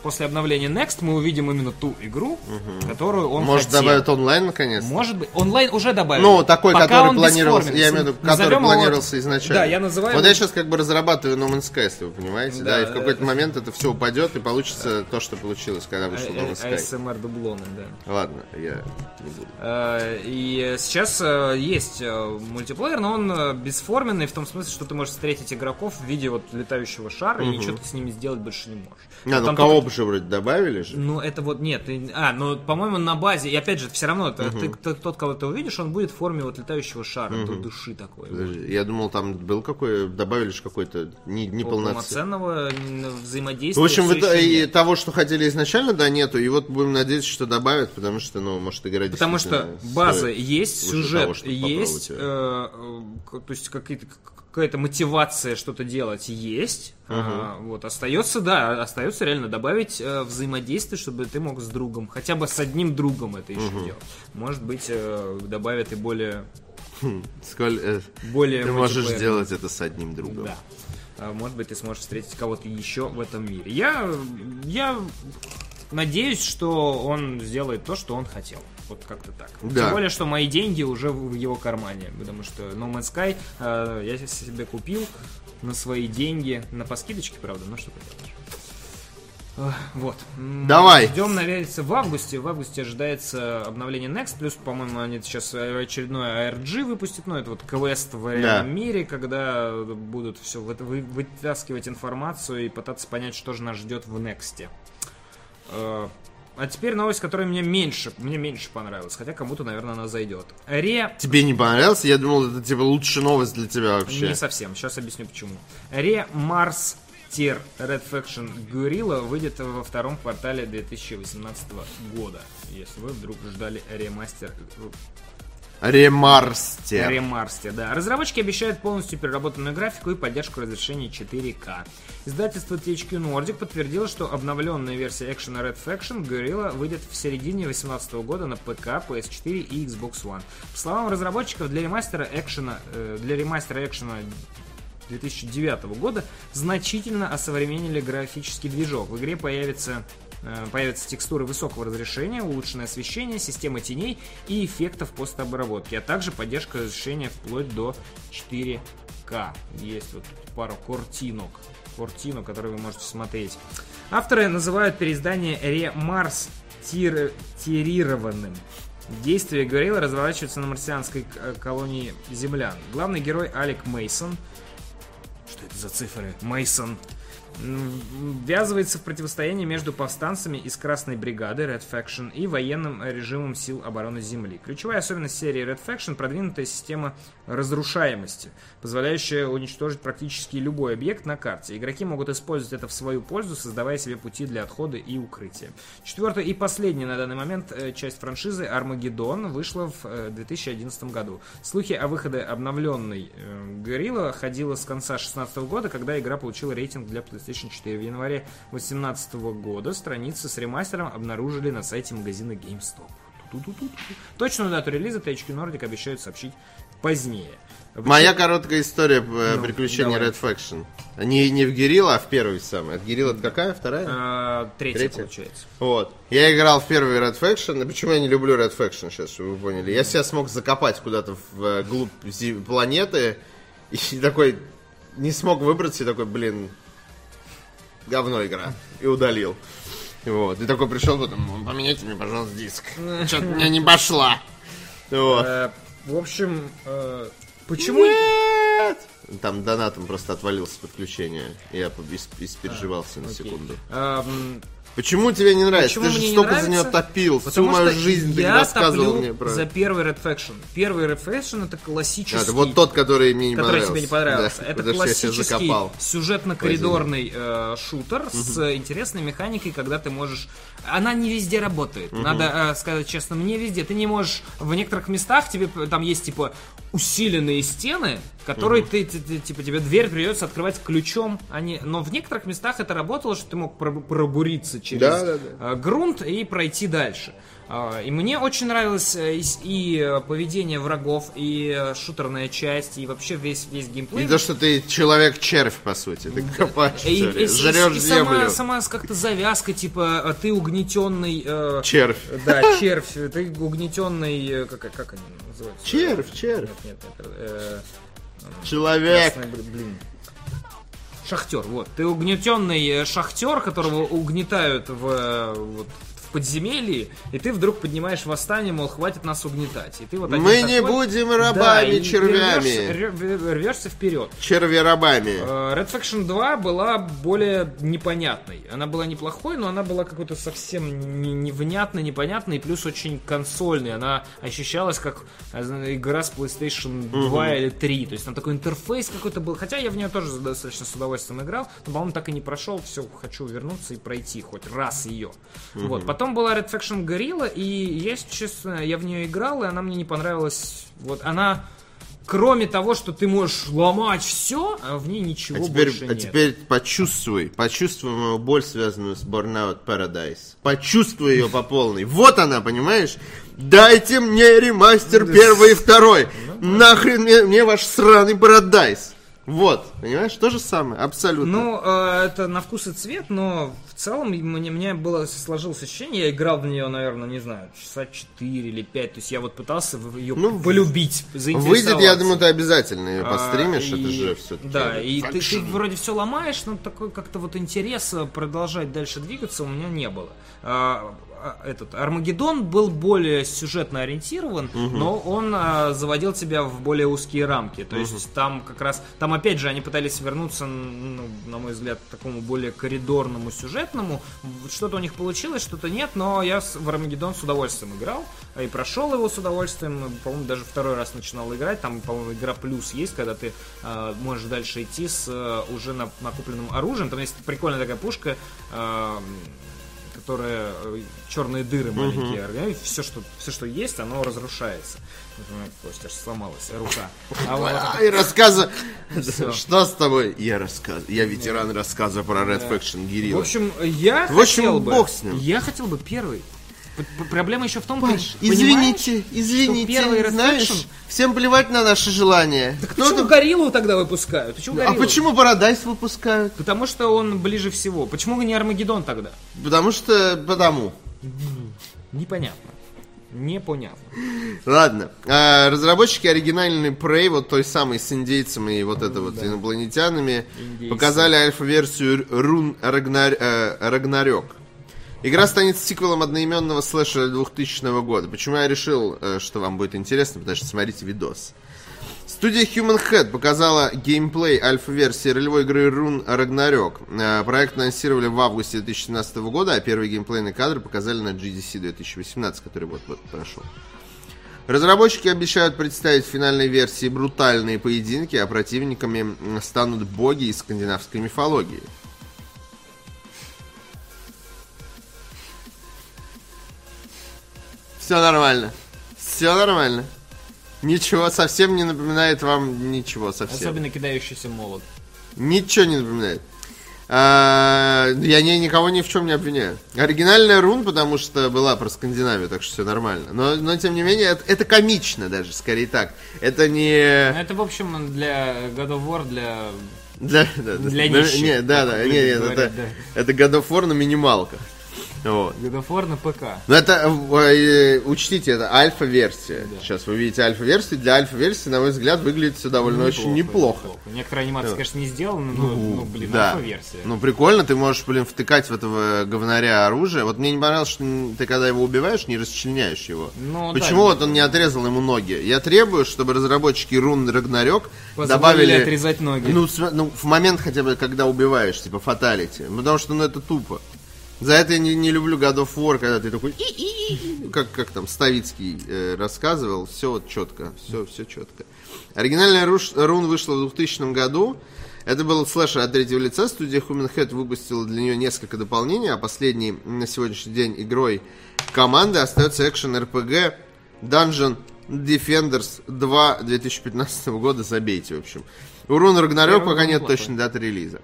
после обновления Next мы увидим именно ту игру, которую он Может, хотел. добавят онлайн наконец? Может быть. Онлайн уже добавили. Ну, такой, Пока который планировался, я имею в виду, который Назовем его- планировался изначально. Да, я называю Вот его- я сейчас как бы разрабатываю No Man's Sky, если вы понимаете, да, Да, и в какой-то э, момент это все упадет, и получится то, что получилось, когда вышел No Man's Sky. ASMR дублоны, да. Ладно, я не буду. Э, И сейчас э, есть э, мультиплеер, но он э, бесформенный в том смысле, что ты можешь встретить игроков в виде вот летающего шара, и ничего ты с ними сделать больше не можешь. А, ну кого бы же вроде добавили же. Ну, это вот нет. и- А, ну, по-моему, на базе. И опять же, все равно, это ты, т- тот, кого ты увидишь, он будет в форме вот летающего шара, ду- души такой. Подожди, Я думал, там был какой, добавили же какой-то не, неполноценный. Полноценного м, взаимодействия. В общем, всё в итоге- ещё и того, что хотели изначально, да, нету. И вот будем надеяться, что добавят, потому что, ну, может, игра Потому что база есть, сюжет того, есть, э, э, то есть какие-то какая-то мотивация что-то делать есть. А, вот остается, да, остается реально добавить э, взаимодействие, чтобы ты мог с другом, хотя бы с одним другом это еще делать. Может быть, э, добавят и более Сколь, э, более ты можешь сделать это с одним другом. Да. А, Может быть, ты сможешь встретить кого-то еще в этом мире. Я, я надеюсь, что он сделает то, что он хотел. Вот как-то так. Да. Тем более, что мои деньги уже в его кармане. Потому что No Man's Sky э, я себе купил на свои деньги. На по скидочке, правда, но что поделаешь. Вот. Давай. Ждем, наверное, в августе. В августе ожидается обновление Next. Плюс, по-моему, они сейчас очередной ARG выпустят. Ну, это вот квест в реальном мире, когда будут все вытаскивать информацию и пытаться понять, что же нас ждет в Next. А теперь новость, которая мне меньше, мне меньше понравилась, хотя кому-то, наверное, она зайдет. Ре Тебе не понравился? Я думал, это типа лучшая новость для тебя вообще. Не совсем, сейчас объясню почему. Ре Марс Тир Red Faction Gorilla выйдет во втором квартале 2018 года. Если вы вдруг ждали ремастер Ремарстер. Ремарсте, да. Разработчики обещают полностью переработанную графику и поддержку разрешений 4К. Издательство THQ Nordic подтвердило, что обновленная версия экшена Red Faction Guerrilla выйдет в середине 2018 года на ПК, PS4 и Xbox One. По словам разработчиков, для ремастера экшена, э, для ремастера экшена 2009 года значительно осовременили графический движок. В игре появится Появятся текстуры высокого разрешения, улучшенное освещение, система теней и эффектов постобработки, а также поддержка разрешения вплоть до 4К. Есть вот пару картинок, картинок, которые вы можете смотреть. Авторы называют переиздание Ремарс тирированным. Действие Горилла разворачивается на марсианской к- колонии землян. Главный герой Алек Мейсон что это за цифры? Мейсон. Ввязывается в противостояние между повстанцами из Красной бригады Red Faction и военным режимом сил обороны Земли. Ключевая особенность серии Red Faction – продвинутая система разрушаемости, позволяющая уничтожить практически любой объект на карте. Игроки могут использовать это в свою пользу, создавая себе пути для отхода и укрытия. Четвертая и последняя на данный момент э, часть франшизы Армагеддон вышла в э, 2011 году. Слухи о выходе обновленной э, Горилла ходило с конца 2016 года, когда игра получила рейтинг для PlayStation 4. В январе 2018 года страницы с ремастером обнаружили на сайте магазина GameStop. Точную дату релиза THQ Nordic обещают сообщить позднее. Моя короткая история э, Ну, приключений давай. Red Faction. Не, не в Герилла, а в первый самый. От Герилла это какая? Вторая? Э, Третья, Третья? получается. Вот. Я играл в первый Red Faction. И почему я не люблю Red Faction сейчас, чтобы вы поняли? Я себя смог закопать куда-то в э, глубь планеты. И такой не смог выбраться. И такой, блин, говно игра. И удалил. Вот. И такой пришел потом, поменяйте мне, пожалуйста, диск. Что-то меня не пошла. Вот. Э, В общем, э, почему... Нет! Там донатом просто отвалился подключение. Я по- ис- испереживался на секунду. Эм, Почему тебе не нравится? Почему Ты же столько за нравится? нее топил. Всю Потому мою что жизнь ты рассказывал мне про... за первый Red Faction. Первый Red Faction это классический... А, это вот тот, который мне не который понравился. тебе не понравился. Да, это классический сюжетно-коридорный э, шутер с интересной механикой, когда ты можешь... Она не везде работает. Надо э, сказать честно, мне везде. Ты не можешь... В некоторых местах тебе п- там есть, типа, усиленные стены, которые ты, ты- ты- типа, тебе дверь придется открывать ключом. а не- Но в некоторых местах это работало, что ты мог проб- пробуриться через Да, да, э, грунт и пройти дальше. А, И мне очень нравилось э, и э, поведение врагов, и шутерная часть, и вообще весь, весь геймплей. И то, что ты человек-червь, по сути. Ты копаешь, И- и- и- жрешь и сама, землю. сама как-то завязка, типа, ты угнетенный... э, Червь. Да, червь. Ты угнетенный... Как, как они называются? Червь, червь. Нет, нет, нет. э, Человек. красный, блин. Шахтер, вот. Ты угнетенный э, шахтер, которого угнетают в, э, вот, подземелье, и ты вдруг поднимаешь восстание, мол, хватит нас угнетать. И ты вот Мы не такой- будем Да, рабами, ты червями. рвешься- рв- рвешься вперед. Черви-рабами. Э, Red Faction 2 была более непонятной. Она была неплохой, но она была какой-то совсем не- невнятной, непонятной, и плюс очень консольной. Она ощущалась как э, игра с PlayStation 2 или 3. То есть там такой интерфейс какой-то был. Хотя я в нее тоже достаточно с удовольствием играл, но, по-моему, так и не прошел. Все, хочу вернуться и пройти хоть раз ее. Вот. Потом была Red Faction Gorilla, и, если честно, я в нее играл, и она мне не понравилась. Вот она... Кроме того, что ты можешь ломать все, а в ней ничего А теперь, больше а нет. теперь почувствуй, почувствуй мою боль, связанную с Burnout Paradise. Почувствуй ее по полной. Вот она, понимаешь? Дайте мне ремастер первый и второй. Нахрен мне, мне ваш сраный Paradise. Вот, понимаешь? То же самое, абсолютно. Ну, э, это на вкус и цвет, но в целом мне, мне было сложилось ощущение, я играл в нее, наверное, не знаю, часа 4 или 5, то есть я вот пытался ее Ну, полюбить, Выйдет, я думаю, ты обязательно ее А, постримишь, это и- же все-таки. Да, и ты, ты вроде все ломаешь, но такой как-то вот интереса продолжать дальше двигаться у меня не было. А, а, этот Армагеддон был более сюжетно ориентирован, но он а, заводил тебя в более узкие рамки. То есть там как раз, там опять же они пытались вернуться, ну, на мой взгляд, к такому более коридорному сюжетному. Что-то у них получилось, что-то нет, но я в Армагеддон с удовольствием играл и прошел его с удовольствием. По-моему, даже второй раз начинал играть. Там, по-моему, игра плюс есть, когда ты э, можешь дальше идти с э, уже на- накупленным оружием. Там есть прикольная такая пушка, э, которая э, черные дыры маленькие. Все, что, все, что есть, оно разрушается. Например, Костя сломалась рука. А вот- Ай, рассказа. Что с тобой? Я рассказ. Я ветеран рассказа про Red Faction В Guerrilla. общем, я В общем, хотел бы... бог с ним. Я хотел бы первый. Проблема еще в том, Паш, ты понимаешь, извините, что извините, первый знаешь, Faction- всем плевать на наши желания. Кто Почему там- Гориллу тогда выпускают? Почему А почему Парадайс выпускают? Потому что он ближе всего. Почему не Армагеддон тогда? Потому что потому. Непонятно. Непонятно. Ладно. А, разработчики оригинальной Prey, вот той самой с индейцами и вот это вот инопланетянами, Индейцы. показали альфа-версию Рун Рагнар... э, Рагнарёк. Игра станет сиквелом одноименного слэшера 2000 года. Почему я решил, э, что вам будет интересно? Потому что смотрите видос. Студия Human Head показала геймплей альфа-версии ролевой игры Rune Ragnarok. Э, Проект анонсировали в августе 2017 года, а первые геймплейные кадры показали на GDC 2018, который вот-вот прошел. Разработчики обещают представить в финальной версии брутальные поединки, а противниками станут боги из скандинавской мифологии. Все нормально. Все нормально. Ничего, совсем не напоминает вам ничего совсем. Особенно кидающийся молот. Ничего не напоминает. А, я не, никого ни в чем не обвиняю. Оригинальная рун, потому что была про Скандинавию, так что все нормально. Но, но тем не менее, это, это комично даже, скорее так. Это не... Ну, это, в общем, для God of War, для... Для, да, да, Для да, нищих, не, да, да, не, нет, говорить, это, да. это God of War на минималках. Вот. War на ПК. Но это, э, учтите, это альфа-версия. Сейчас вы видите альфа-версию. Для альфа-версии, на мой взгляд, выглядит все довольно очень неплохо. Некоторые анимации, конечно, не сделаны, но, ну, блин, Да. альфа-версия. Ну, прикольно, ты можешь, блин, втыкать в этого говнаря оружие. Вот мне не понравилось, что ты, когда его убиваешь, не расчленяешь его. Ну, да, Почему вот он не отрезал ему ноги? Я требую, чтобы разработчики Рун Рагнарёк добавили... отрезать ноги. Ну, см- ну, в момент хотя бы, когда убиваешь, типа, фаталити. Потому что, ну, это тупо. За это я не, не люблю God of War, когда ты такой... Как, как там Ставицкий э, рассказывал, все четко, все, все четко. Оригинальная руш- рун вышла в 2000 году. Это был слэшер от третьего лица. Студия Human Head выпустила для нее несколько дополнений, а последней на сегодняшний день игрой команды остается экшен RPG Dungeon Defenders 2 2015 года. Забейте, в общем. У Руна Рагнарёк пока нет точной даты релиза.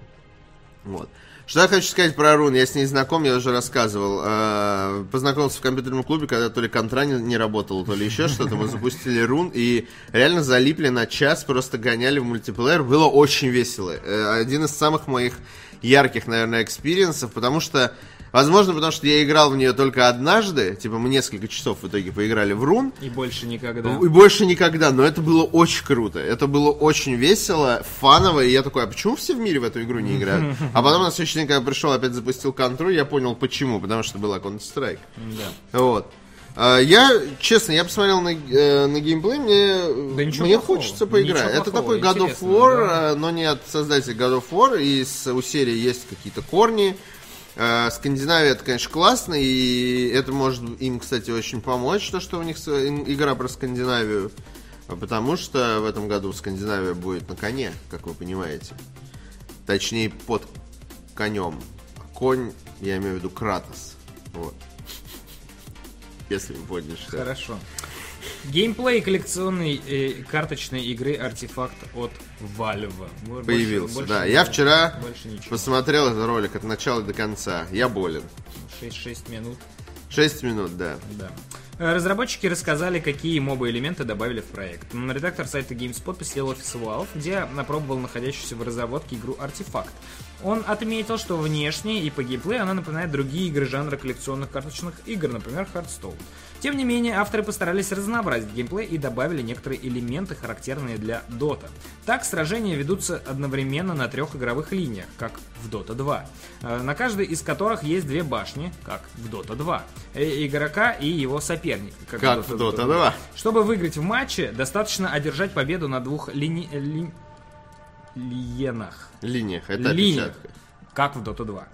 Вот. Что я хочу сказать про Рун? Я с ней знаком, я уже рассказывал. Э, Познакомился в компьютерном клубе, когда то ли контра не, не работал, то ли еще что-то. Мы запустили Рун и реально залипли на час, просто гоняли в мультиплеер. Было очень весело. Э, Один из самых моих ярких, наверное, experience ов, потому что Возможно, потому что я играл в нее только однажды, типа мы несколько часов в итоге поиграли в Rune, И больше никогда. и больше никогда, но это было очень круто. Это было очень весело, фаново, и я такой, а почему все в мире в эту игру не играют? А потом на следующий день, когда пришел, опять запустил контроль, я понял почему, потому что была Counter-Strike. Да. Вот. А, Я, честно, я посмотрел на, э, на геймплей, мне, Да мне плохого. хочется поиграть. Это плохого, такой God of War, да. э, но не от создателей God of War, и с, у серии есть какие-то корни. Э, Скандинавия, это, конечно, классно, и это может им, кстати, очень помочь, то, что у них игра про Скандинавию, А потому что в этом году Скандинавия будет на коне, как вы понимаете. Точнее, под конем. Конь, я имею в виду Кратос. Вот. Если что... Хорошо. Геймплей коллекционной э, карточной игры артефакт от Valve. Больше- Появился, больше да. не- Я вчера Больше посмотрел этот ролик от начала до конца. Я болен. 6-6 минут. 6 минут, да. Да. Разработчики рассказали, какие моба-элементы добавили в проект. Редактор сайта GameSpot посетил офис Valve, где опробовал находящуюся в разработке игру Артефакт. Он отметил, что внешне и по геймплею она напоминает другие игры жанра коллекционных карточных игр, например, Hearthstone. Тем не менее, авторы постарались разнообразить геймплей и добавили некоторые элементы, характерные для Dota. Так, сражения ведутся одновременно на трех игровых линиях, как в Dota 2, э, на каждой из которых есть две башни, как в Dota 2, э, игрока и его соперника, как, Как в Dota 2. Чтобы выиграть в матче, достаточно одержать победу на двух лини... ли-. Линиях. Это Линиях. опечатка. Как в Dota 2.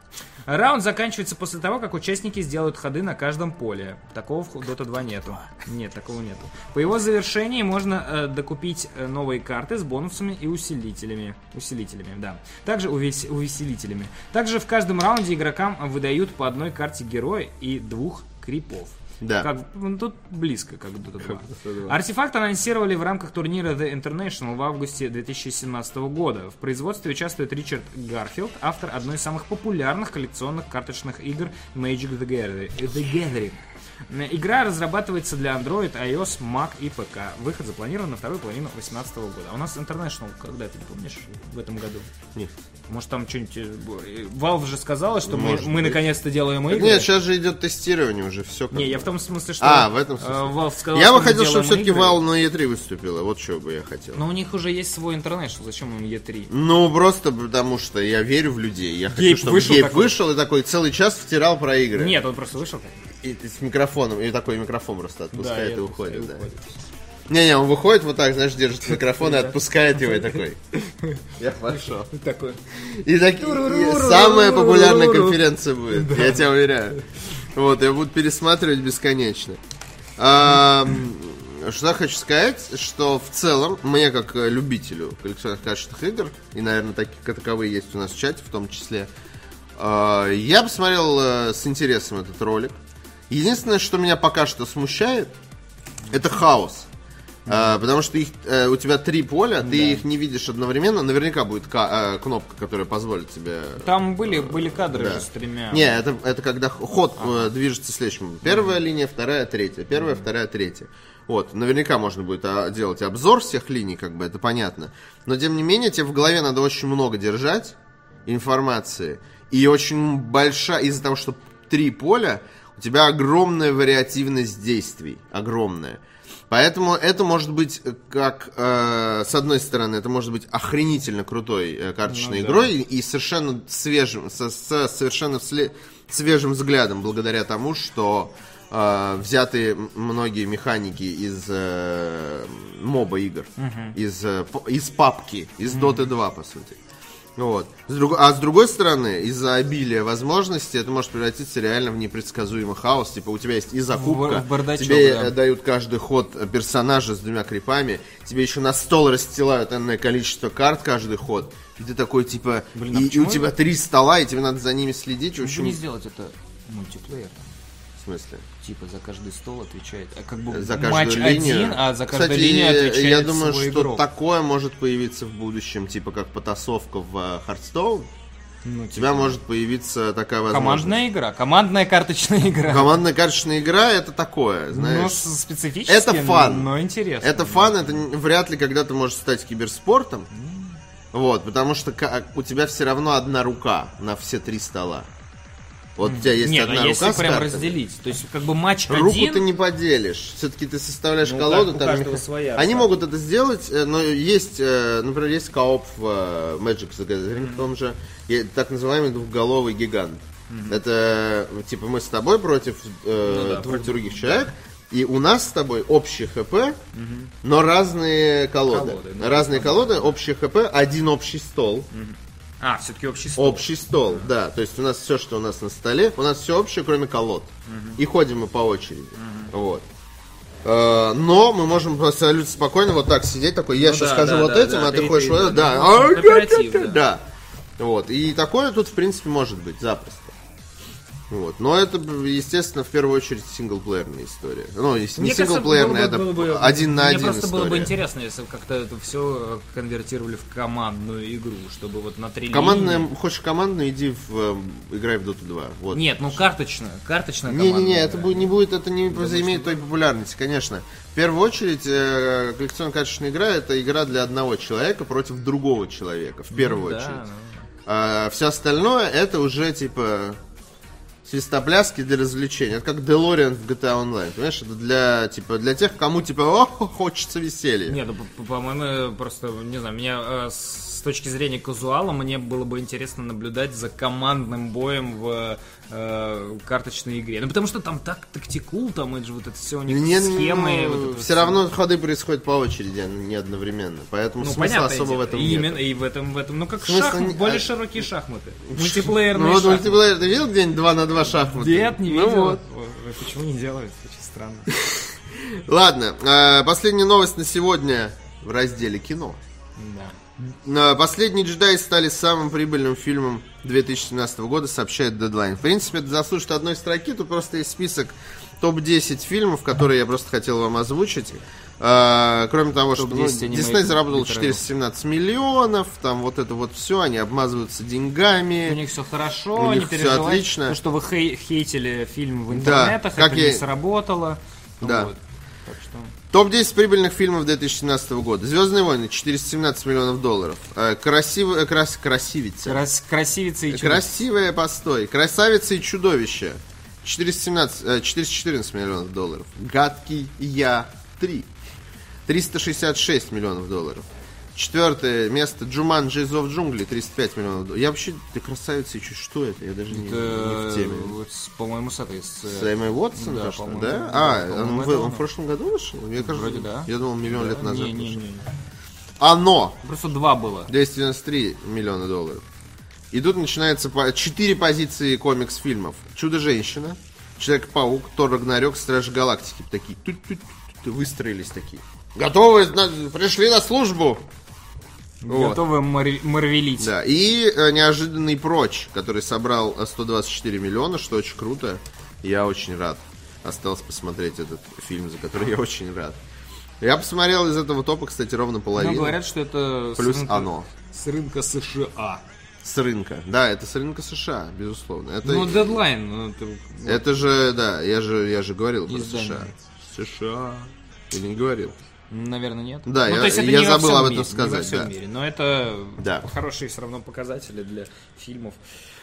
Раунд заканчивается после того, как участники сделают ходы на каждом поле. Такого в Dota 2 нету. Нет, такого нету. По его завершении можно э, докупить э, новые карты с бонусами и усилителями. Усилителями, да. Также увес- увеселителями. Также в каждом раунде игрокам выдают по одной карте героя и двух крипов. Да. Как, ну, тут близко, как Dota 2. Артефакт анонсировали в рамках турнира The International в августе 2017 года. В производстве участвует Ричард Гарфилд, автор одной из самых популярных коллекционных карточных игр Magic the Gathering. The Gathering. Игра разрабатывается для Android, iOS, Mac и ПК. Выход запланирован на вторую половину 2018 года. А у нас International когда, ты помнишь, в этом году? Нет. Может там что-нибудь... э, Valve же сказала, что мы, Может мы быть. наконец-то делаем игры. Нет, сейчас же идет тестирование уже, все Не, я в том смысле, что... А, в этом э, смысле. Valve сказала, Я что бы мы хотел, чтобы все-таки. Valve на E3 выступила. Вот что бы я хотел. Но у них уже есть свой International, зачем им E3? Ну, просто потому что я верю в людей. Я хочу, Гейб чтобы вышел Гейб такой? вышел и такой целый час втирал про игры. Нет, он просто вышел. И, и с микрофоном, и такой микрофон просто отпускает и, и уходит. да. Не-не, он выходит вот так, знаешь, держит микрофон и отпускает его и такой. Я пошел. Такой. И, самая популярная конференция будет, я тебя уверяю. Вот, я буду пересматривать бесконечно. Что я хочу сказать, что в целом, мне как любителю коллекционных качественных игр, и, наверное, такие таковые есть у нас в чате в том числе, я посмотрел с интересом этот ролик. Единственное, что меня пока что смущает, это хаос. А, потому что их, э, у тебя три поля, ты их не видишь одновременно. Наверняка будет ка- э, кнопка, которая позволит тебе. Там были, были кадры Да. же с тремя. Не, это, это когда ход э, движется следующим. Первая линия, вторая, третья. Первая, вторая, третья. Вот, наверняка можно будет а, делать обзор всех линий, как бы это понятно. Но тем не менее, тебе в голове надо очень много держать информации. И очень большая, из-за того, что три поля, у тебя огромная вариативность действий. Огромная. Поэтому это может быть э, как, э, с одной стороны, это может быть охренительно крутой э, карточной Ну да. игрой и совершенно свежим, со, со совершенно всле- свежим взглядом, благодаря тому, что э, взяты многие механики из э, моба игр, из, э, из папки, из Dota 2, по сути. Вот. С друг- А с другой стороны, из-за обилия возможностей это может превратиться реально в непредсказуемый хаос. Типа у тебя есть и закупка, в бардачок, тебе да. дают каждый ход персонажа с двумя крипами, тебе еще на стол расстилают энное количество карт каждый ход. И ты такой, типа, Блин, а и, и у тебя три стола, и тебе надо за ними следить. В Почему общем, не сделать это мультиплеер? в смысле? Типа за каждый стол отвечает. а Как бы За каждую матч линию. один, а за каждую Кстати, линию отвечает я думаю, свой что игрок. такое может появиться в будущем, типа как потасовка в э, Hearthstone. Ну, у тебя может появиться такая возможность. Командная игра, командная карточная игра. Командная карточная игра это такое, Ну, знаешь. с- специфически, Это фан. но интересно. Это фан, это вряд ли когда-то может стать киберспортом. Вот, потому что у тебя все равно одна рука на все три стола. Вот у тебя есть Нет, одна а если рука с прям картами. разделить, то есть как бы матч Руку один... ты не поделишь. Все-таки ты составляешь Ну, колоду. так, у там каждого своя Они могут это сделать, э, но есть, э, например, есть кооп в э, Magic the Gathering, в том же, так называемый двухголовый гигант. Это э, типа мы с тобой против э, Ну да, двух против- других человек, и у нас с тобой общий ХП, но разные колоды. Колоды, ну, разные колоды, общий ХП, один общий стол. А, все-таки общий стол. Общий стол, да. То есть у нас все, что у нас на столе, у нас все общее, кроме колод. И ходим мы по очереди. Вот. Э, Но мы можем абсолютно спокойно вот так сидеть, такой, я Ну сейчас да, хожу да, вот да, этим, да, а ты ты- ходишь вот это, да. да, да. да. Да. Вот. И такое тут, в принципе, может быть, запросто. Вот. Но это, естественно, в первую очередь синглплеерная история. Ну, если не Мне синглплеерная, это бы- один на Мне один просто было бы история. интересно, если бы как-то это все конвертировали в командную игру, чтобы вот на три Командная, линии- хочешь командную, иди в, э, играй в Dota 2. Вот. Нет, ну карточная, карточная Не-не-не, это будет, не будет, это не заимеет той популярности, конечно. В первую очередь, э, коллекционная карточная игра это игра для одного человека против другого человека, в первую Да, очередь. ну. А все остальное это уже типа свистопляски для развлечения. Это как Делориан в GTA Online, понимаешь? Это для, типа, для тех, кому, типа, о, хочется веселья. Не, ну, по- по-моему, просто, не знаю, меня э, точки зрения казуала, мне было бы интересно наблюдать за командным боем в э, карточной игре. Ну, потому что там так тактикул, там это же вот это все у них Не, схемы. ну, вот это вот все равно ходы происходят по очереди, а не одновременно. Поэтому Ну, смысла особо в этом и нет. именно и в этом, в этом. Ну, как В смысле, шахмат, не- более а- широкие шахматы. Мультиплеерные Ну вот шахматы. мультиплеер, ты видел где-нибудь 2 на 2 шахматы? Нет, не Ну видел. вот. Ой, Почему не делают? Очень странно. Ладно, э, последняя новость на сегодня в разделе кино. Да. Последние джедаи стали самым прибыльным фильмом 2017 года, сообщает Deadline. В принципе, это заслужит одной строки, тут просто есть список топ-10 фильмов, которые я просто хотел вам озвучить. Э, кроме того, что ну, Топ-10 аниме Дисней заработал литератур. 417 миллионов, там вот это вот все, они обмазываются У деньгами. них все хорошо, У них переживайте. отлично. То, что вы хей- хейтили фильм в Да, интернетах, как это я- не сработало. Да. Вот. Так что... Топ-10 прибыльных фильмов 2017 года. Звездные войны 417 миллионов долларов. Э, красивая, э, крас- красивица. Крас- красивица и чудо. Красивая постой. Красавица и чудовище. 417, э, 414 миллионов долларов. Гадкий я 3. 366 миллионов долларов. Четвертое место Джуманджи из of джунглей 35 миллионов долларов. Я вообще, ты красавица чуть что это? Я даже не, не в теме. вот по-моему, с этой... С, С Эммой Уотсон, Да, то, что, да? да, А, он, в, это он он. в прошлом году вышел? Я, кажется, Вроде да. Я думал, миллион лет назад. Не, не, вышел. не. Оно! Просто два было. 293 миллиона долларов. И тут начинается по- четыре позиции комикс-фильмов. Чудо-женщина, Человек-паук, Тор Рагнарёк, Страж Галактики. Такие тут-тут-тут выстроились такие. Готовы, на- пришли на службу. Вот. Готовы мар- марвелить. Да, и э, неожиданный прочь, который собрал э, 124 миллиона, что очень круто. Я очень рад. Осталось посмотреть этот фильм, за который я очень рад. Я посмотрел из этого топа, кстати, ровно Но половину. говорят, что это с Плюс рынка- оно. С рынка США. С рынка. Да, это с рынка США, безусловно. Это, Ну, дедлайн. ну, это- это же, да, я же, я же говорил про Издание. США. США. Или не говорил? Наверное, нет. Да, ну, я- то есть это я не во забыл всем об этом мире, сказать, Не во всем да. мире, но это Да. хорошие все равно показатели для фильмов.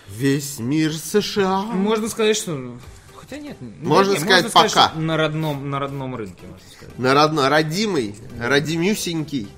Весь мир США. Можно сказать, что... Хотя нет. ну, Можно нет, сказать, пока. что на родном, на родном рынке, можно сказать. На родно, родимый, родимюсенький.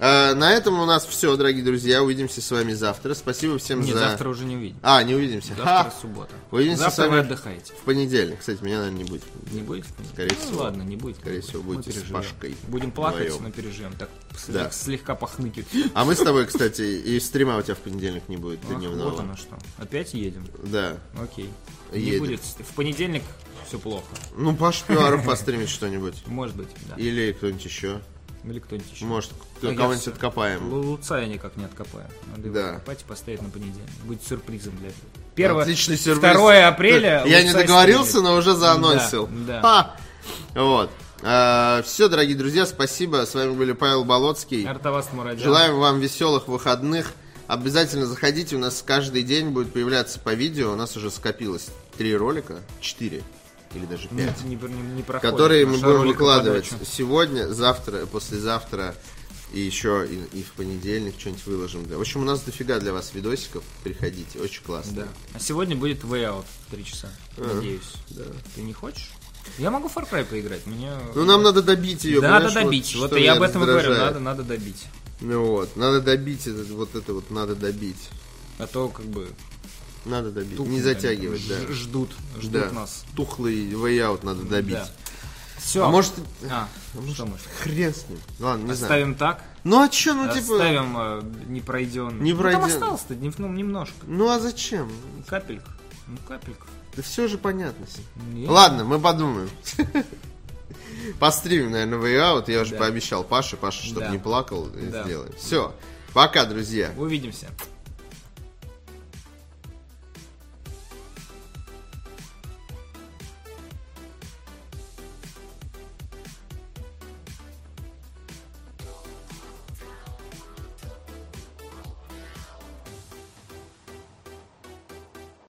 Э, на этом у нас все, дорогие друзья. Увидимся с вами завтра. Спасибо всем Нет, за... завтра уже не увидим. А, не увидимся. Завтра Ха! суббота. Увидимся завтра с вами вы отдыхаете. в понедельник. Кстати, меня, наверное, не будет. Не будет? Скорее ну, всего. ладно, не будет. Скорее всего, будете с. Пашкой Будем плакать, вдвоем. но переживем. Так, Да. слегка похныкивать. А мы с тобой, кстати, и стрима у тебя в понедельник не будет Ах, дневного. вот оно что. Опять едем. Да. Окей. Не Едем. будет. В понедельник все плохо. Ну, Паш Пиваров постримит что-нибудь. Может быть, да. Или кто-нибудь еще. Или кто-нибудь еще. Может, Ну, я кого-нибудь всё. откопаем. Лу- Луца я никак не откопаю. Надо Да. его откопать и поставить на понедельник. Будет сюрпризом для этого. Первое, Отличный сюрприз. 2 апреля. Я не договорился, стримит. но уже заанонсил. Да, да. Вот. все, дорогие друзья, спасибо. С вами были Павел Болоцкий. Артавас Мурадян. Желаем вам веселых выходных. Обязательно заходите, у нас каждый день будет появляться по видео. У нас уже скопилось три ролика, четыре или даже Не, пять, не, не- не проходит. которые мы будем выкладывать подача. сегодня, завтра, послезавтра и еще и, и в понедельник что-нибудь выложим. Да. В общем, у нас дофига для вас видосиков. Приходите, очень классно. Да. А сегодня будет Way Out в 3 часа. Надеюсь. Да. Ты не хочешь? Я могу Far Cry поиграть. Мне... Ну, нам надо добить ее. надо добить. вот Вот, я об этом и говорю. раздражает. Надо, надо добить. Ну вот, надо добить это, вот это вот надо добить. А то как бы Надо добить. тухнут Не затягивать, да. Ждут, ждут Да. нас. Тухлый way надо добить. Да. Все. А может, А, что может? хрен с ним. Ладно, не знаю. Оставим так. Ну а чё, ну типа... Оставим э, непройденный. Не Ну, там пройден. осталось-то не- ну, немножко. Ну а зачем? Капелька. Ну, капелька. Да все же понятно. Не- Ладно, мы подумаем. Постримим, наверное, way out. Я уже Да. пообещал Паше. Паша, чтобы Да. не плакал, Да. сделаем. Все. Пока, друзья. Увидимся.